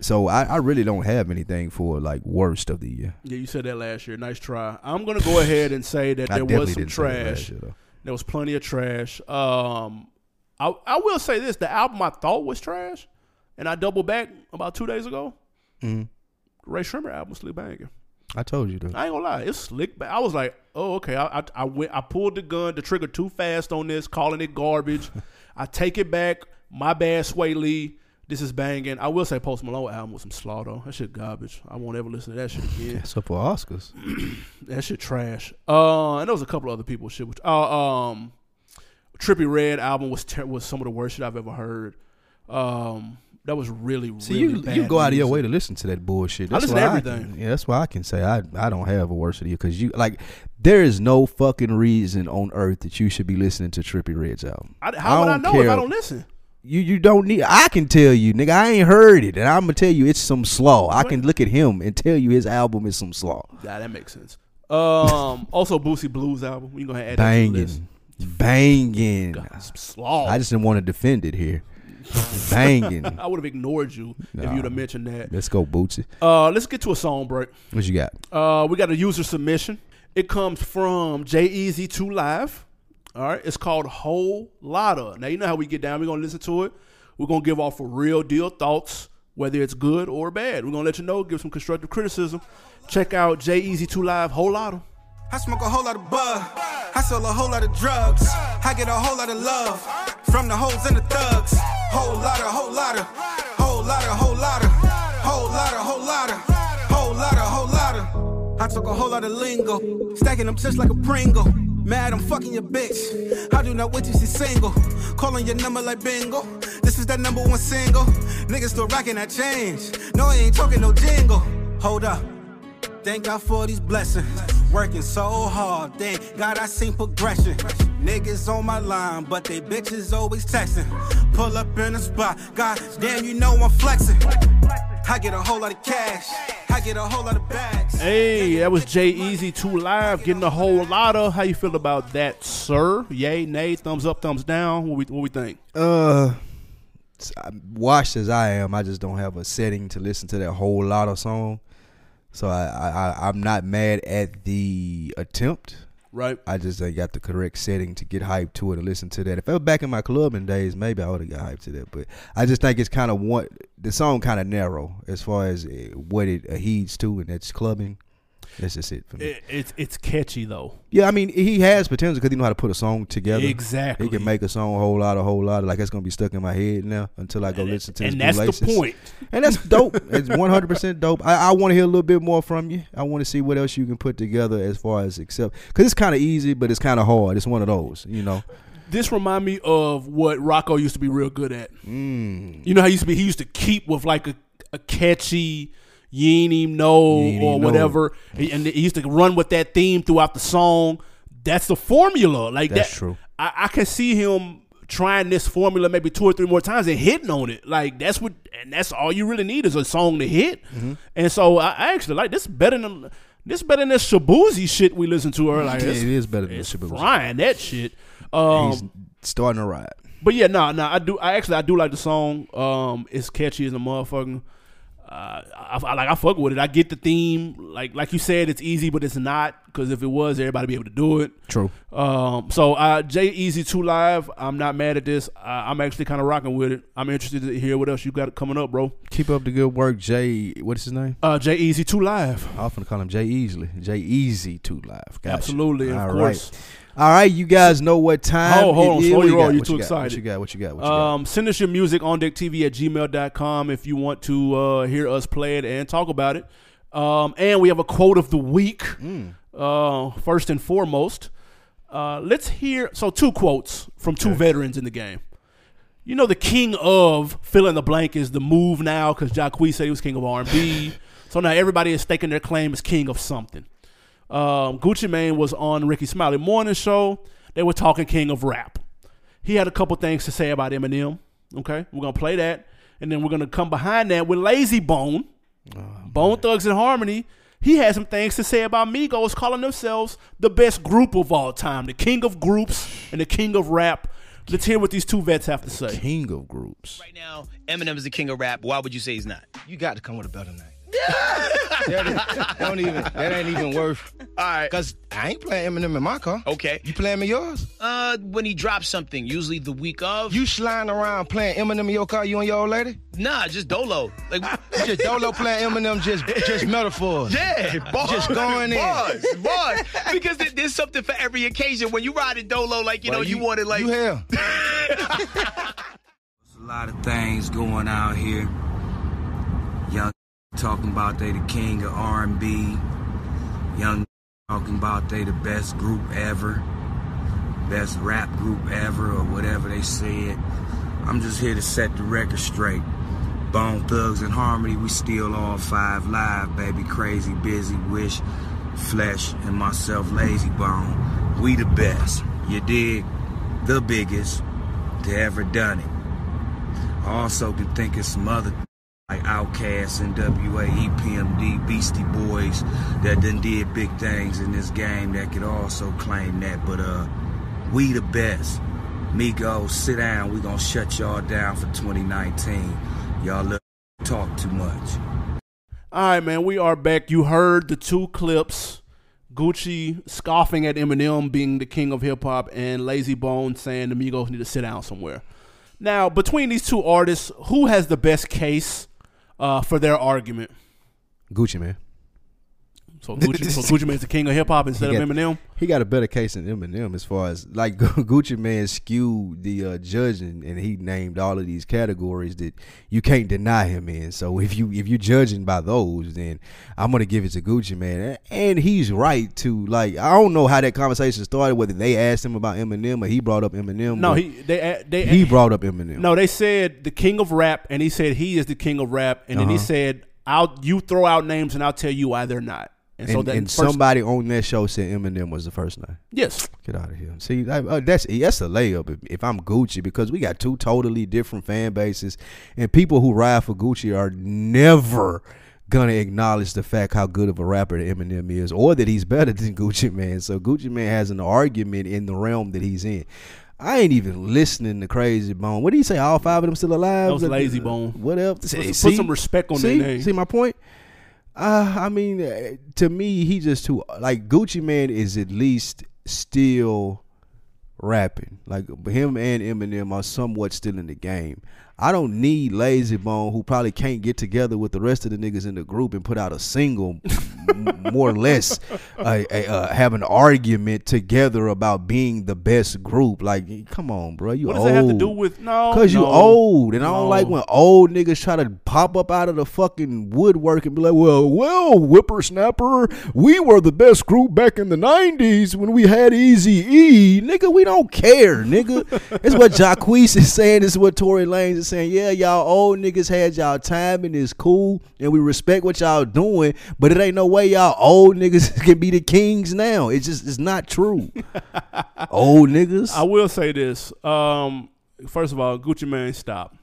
So I, I really don't have anything for like worst of the year. Yeah, you said that last year. Nice try. I'm gonna go ahead and say that there was some didn't say that last trash. There was plenty of trash. Um, I I will say this: the album I thought was trash, and I doubled back about two days ago. Mhm. Rae Sremmurd album, slick banging. I told you though. I ain't gonna lie, it's slick. I was like, oh okay. I, I I went. I pulled the gun, the trigger too fast on this, calling it garbage. I take it back. My bad, Swae Lee. This is banging. I will say Post Malone album was some slaughter. That shit garbage. I won't ever listen to that shit again. So for Oscars, That shit trash. Uh, and there was a couple other people shit. Which, uh, um, Trippie Redd album was ter- was some of the worst shit I've ever heard. Um, that was really see really you bad you go out of your way to listen to that bullshit. I listen to everything. can- yeah, that's why I can say I I don't have a worse of you because you like there is no fucking reason on earth that you should be listening to Trippie Redd's album. I, how would I know if I don't listen? You you don't need. I can tell you, nigga. I ain't heard it, and I'm gonna tell you it's some slaw. I can look at him and tell you his album is some slaw. Yeah, that makes sense. Um, also Boosie Blues album. We gonna add that to the list. Banging, banging. God, some slaw. I just didn't want to defend it here. banging. I would have ignored you if Nah. you'd have mentioned that. Let's go, Bootsy. Uh, let's get to a song break. What you got? Uh, we got a user submission. It comes from J Easy 2 Live. All right. It's called Whole Lotta. Now, you know how we get down. We're to listen to it. We're to give off a real deal thoughts, whether it's good or bad. We're to let you know, give some constructive criticism. Check out J Easy 2 Live, Whole Lotta. I smoke a whole lot of bud. I sell a whole lot of drugs. I get a whole lot of love from the hoes and the thugs. Whole lot of, whole lot of, whole lot of, whole lot of, whole lot of, whole lot I took a whole lot of lingo, stacking them just like a Pringle. Mad, I'm fucking your bitch. I do not wait till she's single. Calling your number like bingo. This is that number one single. Niggas still rocking that change. No, I ain't talking no jingle. Hold up. Thank God for these blessings. Working so hard, thank God I seen progression. Niggas on my line, but they bitches always texting. Pull up in the spot, God damn, you know I'm flexing. I get a whole lot of cash, I get a whole lot of bags. Hey, that was Jay Easy 2 Live getting a whole lot of. How you feel about that, sir? Yay, nay, thumbs up, thumbs down. What we, what we think? Uh, washed as I am, I just don't have a setting to listen to that whole lot of song. So I, I, I I'm not mad at the attempt. Right? I just ain't got the correct setting to get hyped to it and listen to that. If I was back in my clubbing days, maybe I would have got hyped to that. But I just think it's kind of one the song kind of narrow as far as uh, what it heeds to, and that's clubbing. That's just it for me. It, it's it's catchy though. yeah, I mean he has potential because he know how to put a song together. Exactly. He can make a song a whole lot, a whole lot. Like it's gonna be stuck in my head now until I go listen to. and that's the point. And that's dope. it's one hundred percent dope. I, I want to hear a little bit more from you. I want to see what else you can put together as far as except because it's kind of easy, but it's kind of hard. It's one of those, you know. This remind me of what Rocko used to be real good at. Mm. You know how he used to be? He used to keep with like a, a catchy "You ain't even know" ain't or even know. whatever, and and he used to run with that theme throughout the song. That's the formula. Like That's that, true. I, I can see him trying this formula maybe two or three more times and hitting on it. Like that's what, and that's all you really need is a song to hit. Mm-hmm. And so I, I actually like this better than this better than this Shaboozey shit we listened to earlier. Like, Yeah, it's- better than it's Shaboozey. frying that shit. Um, He's starting to ride. but yeah, no, no, I do. I actually I do like the song. Um, it's catchy as a motherfucker. Uh, I, I like I fuck with it. I get the theme. Like like you said, it's easy, but it's not because if it was, everybody be able to do it. True. Um, so uh, J Easy Two Live. I'm not mad at this. I, I'm actually kind of rocking with it. I'm interested to hear what else you got coming up, bro. Keep up the good work, Jay. What's his name? Uh, J Easy Two Live. I often call him Jay Easily. Jay Easy Two Live. Gotcha. Absolutely, of All course. right. All right, you guys know what time. Hold- hold it on, is. slow What your you roll. got? You're What too you got? What you got? What you got? What you got? Um, send us your music on deck TV at gmail.com if you want to uh, hear us play it and talk about it. Um, and we have a quote of the week. Mm. Uh, first and foremost, uh, let's hear so two quotes from two veterans in the game. You know, the king of fill in the blank is the move now because Jacquees said he was king of R&B. so now everybody is staking their claim as king of something. Um, Gucci Mane was on Rickey Smiley Morning Show. They were talking king of rap. He had a couple things to say about Eminem. Okay, we're gonna play that, and then we're gonna come behind that with Layzie Bone, Bone Thugs and Harmony. He had some things to say about Migos, calling themselves the best group of all time, the king of groups and the king of rap. Let's hear what these two vets have to say. King of groups. Right now, Eminem is the king of rap. Why would you say he's not? You got to come with a better name. That, is- don't even, that ain't even worth. All right. Cause I ain't playing Eminem in my car. Okay. You playing me yours? Uh, when he drops something, usually the week of. You sliding around playing Eminem in your car? You and your old lady? nah, just Dolo. Like, just Dolo playing Eminem, just just metaphors. yeah, bars, Just going in. bars, bars. Because there's something for every occasion. When you ride in Dolo, like you know, Well, you, wanted like you here. A lot of things going out here. Young talking about they the king of R&B. Young talking about they the best group ever. Best rap group ever or whatever they said. I'm just here to set the record straight. Bone Thugs and Harmony, we still all five live, baby. Krayzie, Bizzy, wish, flesh, and myself, Layzie Bone. We the best. You dig? The biggest to ever done it. I also can think of some other like Outkast, NWA, EPMD, Beastie Boys that done did big things in this game that could also claim that. But uh, we the best. Migos, sit down. We gonna shut y'all down for 2019. Y'all look talk too much. All right, man, we are back. You heard the two clips. Gucci scoffing at Eminem being the king of hip hop and Layzie Bone saying the Migos need to sit down somewhere. Now, between these two artists, who has the best case uh, for their argument? Gucci Mane. So Gucci, so Gucci Mane's the king of hip hop instead He of Eminem. He got a better case than Eminem as far as like Gucci Mane skewed the uh, judging, and he named all of these categories that you can't deny him in. So if you if you judging by those, then I'm gonna give it to Gucci Mane, and he's right to like I don't know how that conversation started, whether they asked him about Eminem or he brought up Eminem. No, he they they he brought up Eminem. No, they said the king of rap, and he said he is the king of rap, and then he Uh-huh. said, "I'll you throw out names, and I'll tell you why they're not." And, and, so that and first, somebody on that show said Eminem was the first name. yes, Get out of here. See, that, uh, that's that's a layup if, I'm Gucci because we got two totally different fan bases, and people who ride for Gucci are never gonna acknowledge the fact how good of a rapper Eminem is, or that he's better than Gucci Mane. So Gucci Mane has an argument in the realm that he's in. I ain't even listening to Krayzie Bone. What did he say? All five of them still alive? That was Layzie Bone. What else? Put some- put some respect on see, their name. See my point? Uh, I mean, uh, to me, he just too like Gucci Mane is at least still rapping. Like him and Eminem are somewhat still in the game. I don't need Layzie Bone, who probably can't get together with the rest of the niggas in the group and put out a single, more or less, uh, uh, have an argument together about being the best group. Like, come on, bro, you what does old. that have to do with no? Cause you old, and I don't like when old niggas try to pop up out of the fucking woodwork and be like, "Well, well, whippersnapper, we were the best group back in the '90s when we had Easy E, nigga. We don't care, nigga. it's what Jacquees is saying. It's what Tory Lanez is saying. Yeah, y'all old niggas had y'all time and it's cool, and we respect what y'all doing, but it ain't no way y'all old niggas can be the kings now. It's just it's not true. old niggas, I will say this. Um, first of all, Gucci Mane, stop.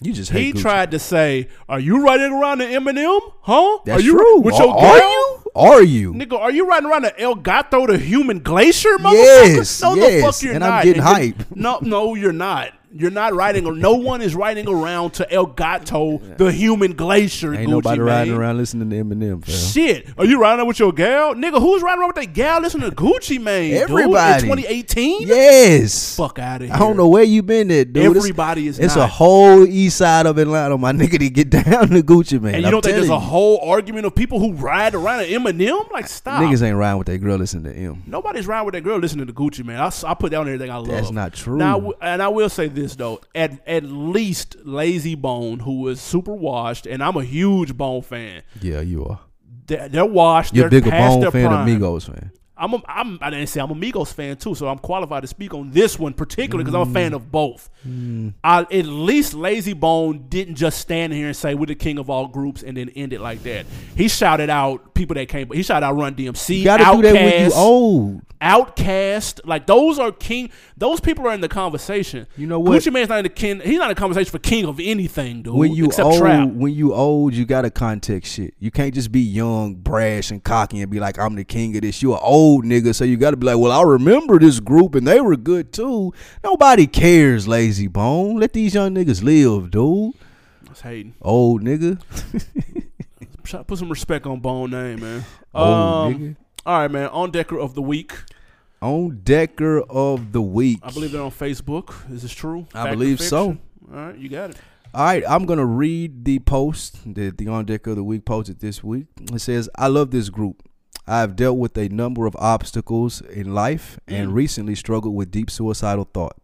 you just He Gucci. tried to say, "Are you riding around to Eminem? Huh? That's are you true. with Are- your are girl? you? Are you? Nigga, are you riding around to El Gato, the human glacier, motherfucker? Yes, no, the fuck you're and I'm not. getting you're- hype. No, no, you're not. You're not riding. No one is riding around to El Gato, the human glacier. Ain't Gucci nobody riding around listening to Eminem, fam. Shit, are you riding with your gal, nigga? Who's riding around with that gal listening to Gucci Mane? dude, Everybody. in 2018. Yes. Fuck out of here. I don't know where you been at, dude. It's- Everybody is It's not. a whole east side of Atlanta, my nigga, to get down to Gucci, man. And you I'm don't think there's a whole argument of people who ride around to Eminem? Like, stop. Niggas ain't riding with their girl listening to him. Nobody's riding with that girl listening to Gucci, man. I, I put down everything I love. That's not true. Now, and I will say this though: at at least Layzie Bone, who is super washed, and I'm a huge Bone fan. Yeah, you are. They're, they're washed. You're a they're bigger past Bone their fan prime. than Migos fan. I'm, a, I'm I didn't say I'm a Migos fan too, so I'm qualified to speak on this one particularly because I'm a mm. fan of both. Mm. I, at least Layzie Bone didn't just stand here and say we're the king of all groups and then end it like that. He shouted out people that came, but he shouted out Run DMC, You gotta do that when you old. Outkast, like those are king. Those people are in the conversation. You know what? Gucci Mane's not in the king. He's not in the conversation for king of anything, dude. when you except old, trap. when you old, you gotta context shit. You can't just be young, brash, and cocky and be like, "I'm the king of this." You an old nigga, so you gotta be like, "Well, I remember this group and they were good too." Nobody cares, Layzie Bone. Let these young niggas live, dude. That's hating. Old nigga, Put some respect on Bone name, man. Old Um, nigga. All right, man. On Decker of the week. On Decker of the week. I believe they're on Facebook. Is this true? I Fact believe so. All right, you got it. All right, I'm gonna read the post that the On Deck of the Week posted this week. It says, "I love this group. I have dealt with a number of obstacles in life and mm. recently struggled with deep suicidal thought.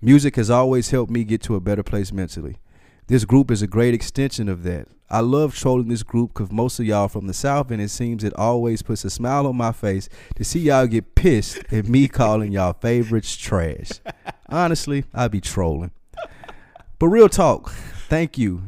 Music has always helped me get to a better place mentally. This group is a great extension of that. I love trolling this group because most of y'all from the South, and it seems it always puts a smile on my face to see y'all get pissed at me calling y'all favorites trash. Honestly, I be trolling. But real talk, thank you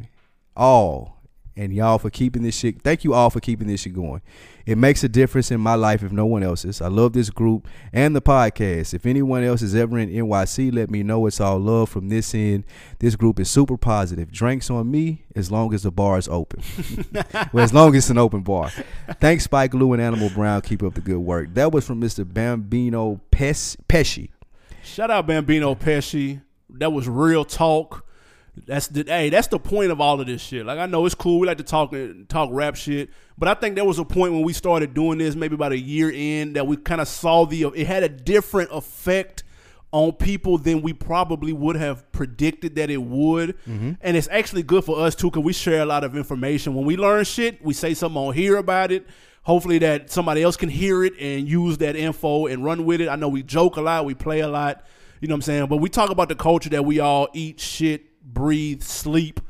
all and y'all for keeping this shit. Thank you all for keeping this shit going. It makes a difference in my life if no one else's. I love this group and the podcast. If anyone else is ever in NYC, let me know. It's all love from this end. This group is super positive. Drinks on me as long as the bar is open. well, as long as it's an open bar. Thanks, Spike Lou and Animal Brown. Keep up the good work. That was from Mr. Bambino Pes- Pesci. Shout out Bambino Pesci. That was real talk. That's the hey, that's the point of all of this shit. Like I know it's cool. We like to talk talk rap shit, but I think there was a point when we started doing this, maybe about a year in, that we kind of saw the it had a different effect on people than we probably would have predicted that it would. Mm-hmm. And it's actually good for us too, because we share a lot of information. When we learn shit, we say something on here about it. Hopefully that somebody else can hear it and use that info and run with it. I know we joke a lot, we play a lot, you know what I'm saying? But we talk about the culture that we all eat, shit, breathe, sleep.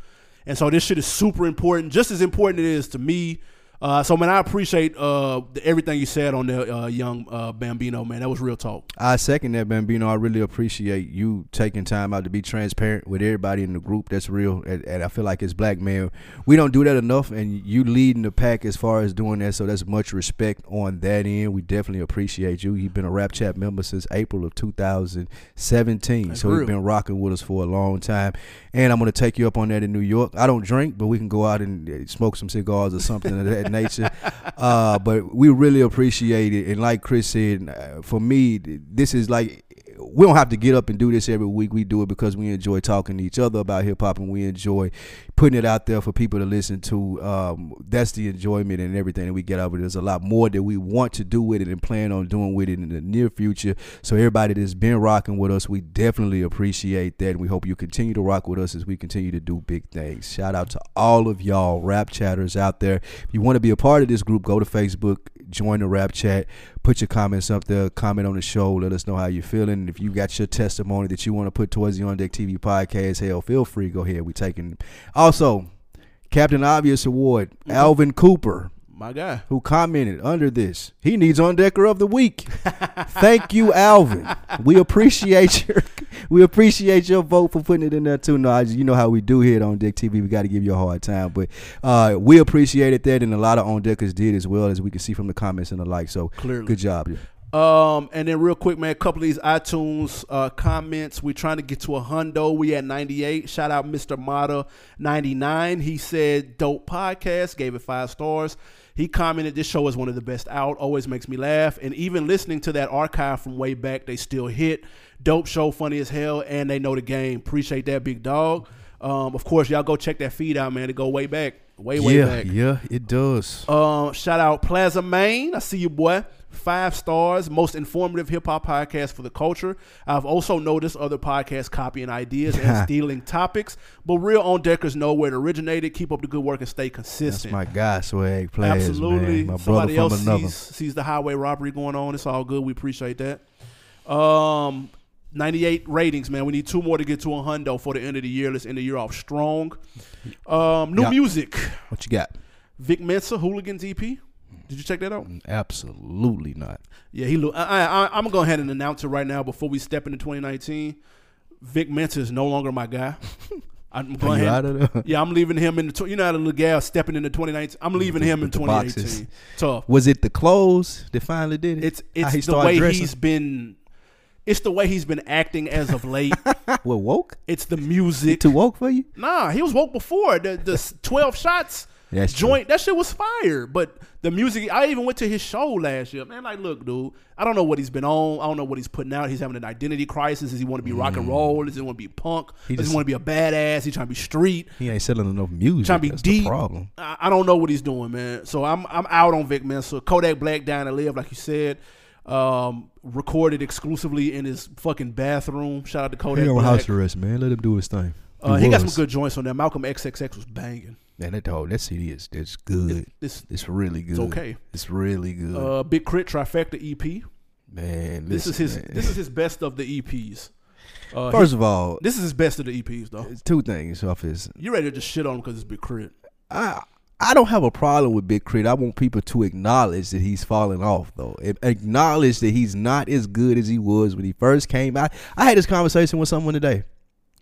And so this shit is super important, just as important it is to me. Uh, so man, I appreciate uh, the, everything you said on the uh, young uh, Bambino man. That was real talk. I second that, Bambino. I really appreciate you taking time out to be transparent with everybody in the group. That's real, and, and I feel like as black men, we don't do that enough. And you leading the pack as far as doing that, so that's much respect on that end. We definitely appreciate you. You've been a Rap Chat member since April of 2017, That's so real. you've been rocking with us for a long time. And I'm gonna take you up on that in New York. I don't drink, but we can go out and uh, smoke some cigars or something of that nature. Uh, but we really appreciate it. And like Chris said, uh, for me, this is like we don't have to get up and do this every week. We do it because we enjoy talking to each other about hip hop and we enjoy putting it out there for people to listen to. Um, that's the enjoyment and everything that we get out of it. There's a lot more that we want to do with it and plan on doing with it in the near future. So everybody that's been rocking with us, we definitely appreciate that. And we hope you continue to rock with us as we continue to do big things. Shout out to all of y'all rap chatters out there. If you want to be a part of this group, go to Facebook, join the rap chat, put your comments up there, comment on the show, let us know how you're feeling. And if you got your testimony that you want to put towards the On Deck TV podcast, hell, feel free, go ahead. We're taking also Captain Obvious Award, mm-hmm. Alvin Cooper My guy. who commented under this. He needs on decker of the week. Thank you, Alvin. We appreciate your we appreciate your vote for putting it in there too. No, I, you know how we do here at on deck TV. We got to give you a hard time, but uh, we appreciated that, and a lot of on deckers did as well as we can see from the comments and the like. So Clearly. good job. Yeah. Um, and then real quick, man, a couple of these iTunes uh, comments. We're trying to get to a hundo. We at 98. Shout out Mr. Mata 99. He said, dope podcast, gave it five stars. He commented, this show is one of the best out, always makes me laugh. And even listening to that archive from way back, they still hit. Dope show, funny as hell, and they know the game. Appreciate that, big dog. Um, of course, y'all go check that feed out, man. It go way back, way, way yeah, back. yeah, it does. Um, shout out Plaza Maine. I see you, boy. Five stars, most informative hip hop podcast for the culture. I've also noticed other podcasts copying ideas and stealing topics, but real on deckers know where it originated. Keep up the good work and stay That's consistent. my guy, swag players, Absolutely. man. My Somebody brother else from another. sees, sees the highway robbery going on. It's all good. We appreciate that. Um, 98 ratings, man. We need two more to get to a hundo for the end of the year. Let's end the year off strong. Um, new Yeah. music. What you got? Vic Mensa, Hooligans EP. Did you check that out? Absolutely not. Yeah, he. Look, I, I, I'm gonna go ahead and announce it right now before we step into 2019. Vic Mensa is no longer my guy. I'm going ahead- out of there? Yeah, I'm leaving him in the. Tw- you know how the little gal stepping into 2019. I'm leaving him in 2018. boxes. Tough. Was it the clothes that finally did it? It's How he it's the way dressing? he's been. It's the way he's been acting as of late. What woke? it's the music. Too woke for you? Nah, he was woke before the the 12 shots. That's true. joint. That shit was fire. But the music, I even went to his show last year. Man, like, look, dude, I don't know what he's been on. I don't know what he's putting out. He's having an identity crisis. Does he want to be rock and roll? Does he want to be punk? Mm. He Does just- he want to be a badass? He's trying to be street. He ain't selling enough music. Trying to be That's deep. problem. I, I don't know what he's doing, man. So I'm I'm out on Vic Mensa. Kodak Black down to live, like you said. Um, recorded exclusively in his fucking bathroom. Shout out to Kodak He on Black. house arrest, man. Let him do his thing. Uh, he got some good joints on there. Malcolm XXX was banging. Man, that dog, that CD is it's good. This It's really good. okay. It's really good. uh, Big K.R.I.T. Trifecta EP. man, This is his. man. This is his best of the EPs. Uh, First he- of all, this is his best of the EPs, though. it's two things off his. You ready to just shit on him because it's Big K.R.I.T.? I I don't have a problem with Big Crit. I want people to acknowledge that he's falling off, though. Acknowledge that he's not as good as he was when he first came out. I had this conversation with someone today,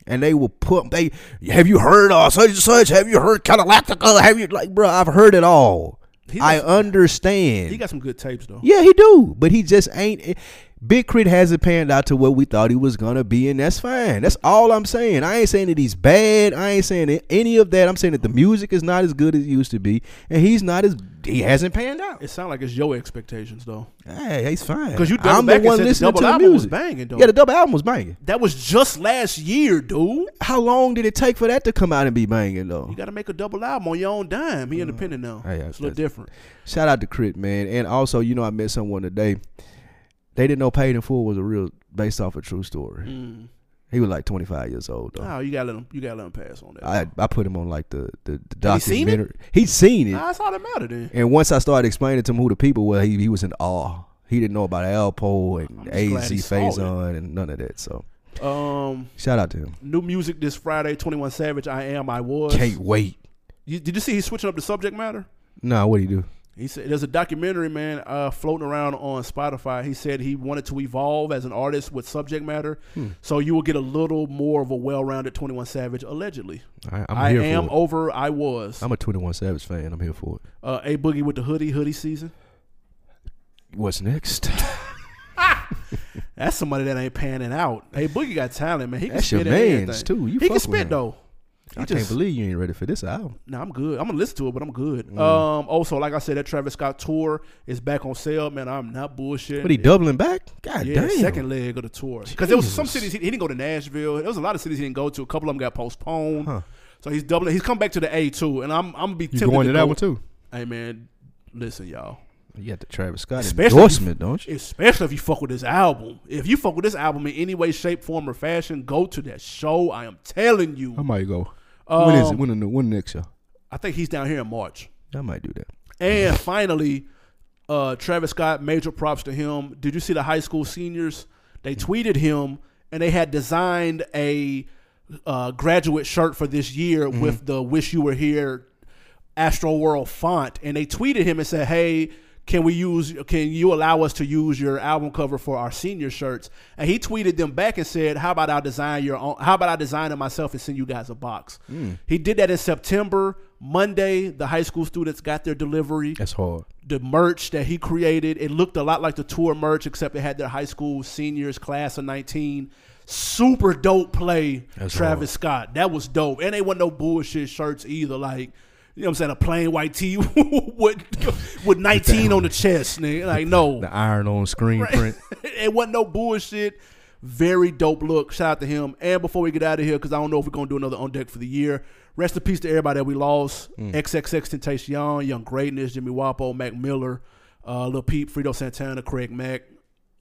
and they will put they. Have you heard uh, such and such? Have you heard Galactica? Have you like, bro? I've heard it all. I understand. He got some good tapes, though. Yeah, he do, but he just ain't. Big K.R.I.T. hasn't panned out to what we thought he was gonna be, and that's fine. That's all I'm saying. I ain't saying that he's bad. I ain't saying any of that. I'm saying that the music is not as good as it used to be, and he's not as he hasn't panned out. It sounds like it's your expectations, though. Hey, he's fine. Because you I'm back the one the listening double to the album was music. banging, though. Yeah, the double album was banging. That was just last year, dude. How long did it take for that to come out and be banging though? You got to make a double album on your own dime. He independent now. Hey, it's a little different. Shout out to K.R.I.T., man. And also, you know, I met someone today. They didn't know Paid in Full was a real based off a true story. Mm. He was like 25 years old though. Oh, you got to let him. You got to let him pass on that. I I put him on like the the, the Have you seen it? documentary. He's seen it, Nah, that's all that matter then. and once I started explaining to him who the people were, he he was in awe. He didn't know about Alpo and I'm just glad he AZ saw Faison and none of that. So Um, shout out to him. new music this Friday. Twenty One Savage. I am. I was. Can't wait. You, did you see he's switching up the subject matter? Nah, what do you do? He said there's a documentary, man, uh, floating around on Spotify. He said he wanted to evolve as an artist with subject matter, Hmm. so you will get a little more of a well-rounded Twenty One Savage, allegedly. I, I here am for it. over. I was. I'm a 21 Savage fan. I'm here for it. Uh, a boogie with the hoodie, hoodie season. What's next? That's somebody that ain't panning out. Hey, Boogie got talent, man. He can That's your spit at mans, too. You he can spit him. though. I just, can't believe you ain't ready for this album. Nah, I'm good. I'm gonna listen to it, but I'm good. Mm. Um, also, like I said, that Travis Scott tour is back on sale, man. I'm not bullshitting. But he doubling back? God yeah, damn. second leg of the tour. Because there was some cities he, he didn't go to Nashville. There was a lot of cities he didn't go to. A couple of them got postponed. Huh. So he's doubling. He's come back to the A too, and I'm I'm gonna be You going to that go- one too? Hey man, listen, y'all. You got the Travis Scott Especially endorsement, you- don't you? Especially if you fuck with this album. If you fuck with this album in any way, shape, form, or fashion, go to that show. I am telling you. I might go. When is it? Um, When the when the next show? I think he's down here in March. I might do that. And finally, uh, Travis Scott, major props to him. Did you see the high school seniors? They tweeted him and they had designed a uh, graduate shirt for this year with the "Wish You Were Here" Astroworld font, and they tweeted him and said, "Hey." Can we use? Can you allow us to use your album cover for our senior shirts? And he tweeted them back and said, "How about I design your own? How about I design it myself and send you guys a box?" Hmm. He did that in September. Monday, the high school students got their delivery That's hard. the merch that he created. It looked a lot like the tour merch, except it had their high school seniors class of nineteen. Super dope play, That's Travis Scott. That was dope, and they wasn't no bullshit shirts either. Like you know, what I'm saying a plain white tee with with nineteen on the chest, nigga. Like no, The iron on screen print. it wasn't no bullshit. Very dope look. Shout out to him. And before we get out of here, because I don't know if we're gonna do another on deck for the year. Rest in peace to everybody that we lost. XXXTentacion, Young Greatness, Jimmy Wopo, Mac Miller, uh, Lil Peep, Fredo Santana, Craig Mack.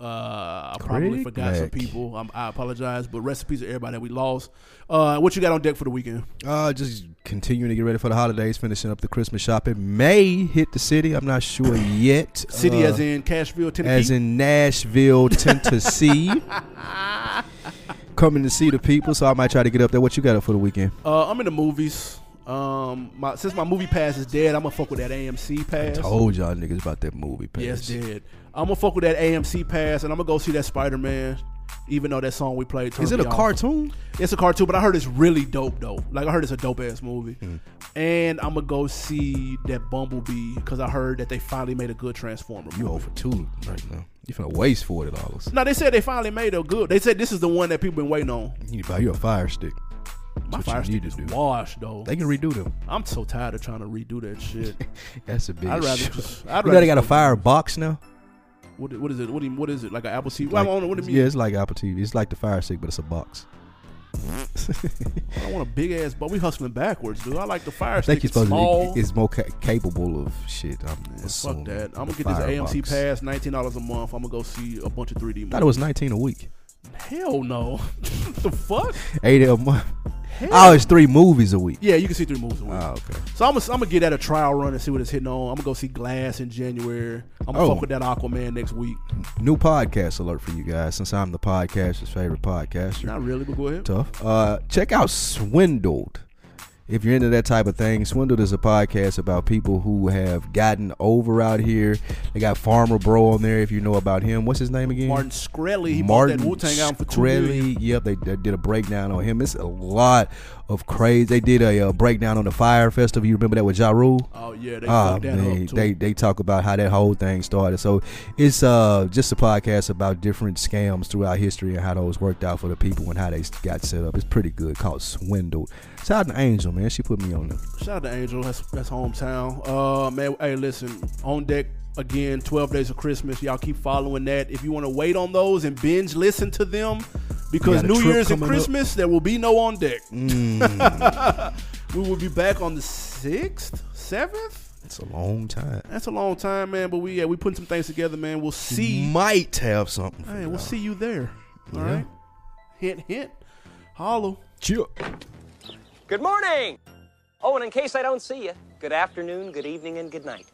Uh, I probably Craig forgot some Mack. people. Um, I apologize, but recipes in peace to everybody that we lost. Uh, what you got on deck for the weekend? Uh, just continuing to get ready for the holidays, finishing up the Christmas shopping. May hit the city. I'm not sure yet. City Uh, as in Cashville, Tennessee. as in Nashville, Tennessee. Coming to see the people, so I might try to get up there. What you got up for the weekend? uh, I'm in the movies. Um, my, since my movie pass is dead, I'm gonna fuck with that AMC pass. I Told y'all niggas about that movie. Pass. Yes, dead. I'm gonna fuck with that AMC pass, and I'm gonna go see that Spider Man. Even though that song we played, Is it a off. cartoon? It's a cartoon, but I heard it's really dope though. Like I heard it's a dope ass movie. Hmm. And I'm gonna go see that Bumblebee because I heard that they finally made a good Transformer. You over two right now. You finna waste forty dollars. No, they said they finally made a good. They said this is the one that people been waiting on. You buy you a fire stick. My what fire stick is do. washed though. They can redo them. I'm so tired of trying to redo that shit. That's a big. I'd rather just- I'd you rather got a fire box now. What, what is it? What, do you- what is it? Like an Apple TV? Like- well, I don't know what do you mean? yeah, it's like Apple TV. It's like the fire stick, but it's a box. I want a big ass, but we hustling backwards, dude. I like the fire I think It's supposed small. to. It's more ca- capable of shit. I'm Fuck that. I'm gonna get this AMC box. pass, nineteen dollars a month. I'm gonna go see a bunch of 3D movies. Thought it was 19 a week. Hell no. What the fuck? Eight a month. Oh, it's three movies a week. Yeah, you can see three movies a week. Oh, okay. So I'm gonna, I'm gonna get that a trial run and see what it's hitting on. I'm gonna go see Glass in January. I'm gonna Oh. fuck with that Aquaman next week. New podcast alert for you guys. Since I'm the podcaster's favorite podcaster. Not really, but go ahead. tough. Uh, check out Swindled. If you're into that type of thing, Swindled is a podcast about people who have gotten over out here. They got Pharma Bro on there. If you know about him, what's his name again? Martin he Martin bought that Wu Tang album for two million. Shkreli. Yep, they, they did a breakdown on him. It's a lot of crazy. They did a, uh breakdown on the Fyre Festival. You remember that with Ja Rule? Oh yeah, they Ah, that man, they they talk about how that whole thing started. So it's uh just a podcast about different scams throughout history and how those worked out for the people and how they got set up. It's pretty good. Called Swindled. Shout out to Angel, man. She put me on there. Shout out to Angel. That's that's hometown. Uh man, hey listen, on deck again, 12 days of Christmas. Y'all keep following that. If you want to wait on those and binge listen to them, because New Year's and coming up. Christmas, there will be no on deck. Mm. we will be back on the sixth, seventh. It's a long time. That's a long time, man. But we yeah, we putting some things together, man. We'll see. Might have something. Hey, we'll see you there. All Yeah. right. Hint, hint. Hollow. Chill. Good morning. Oh, and in case I don't see you, good afternoon, good evening, and good night.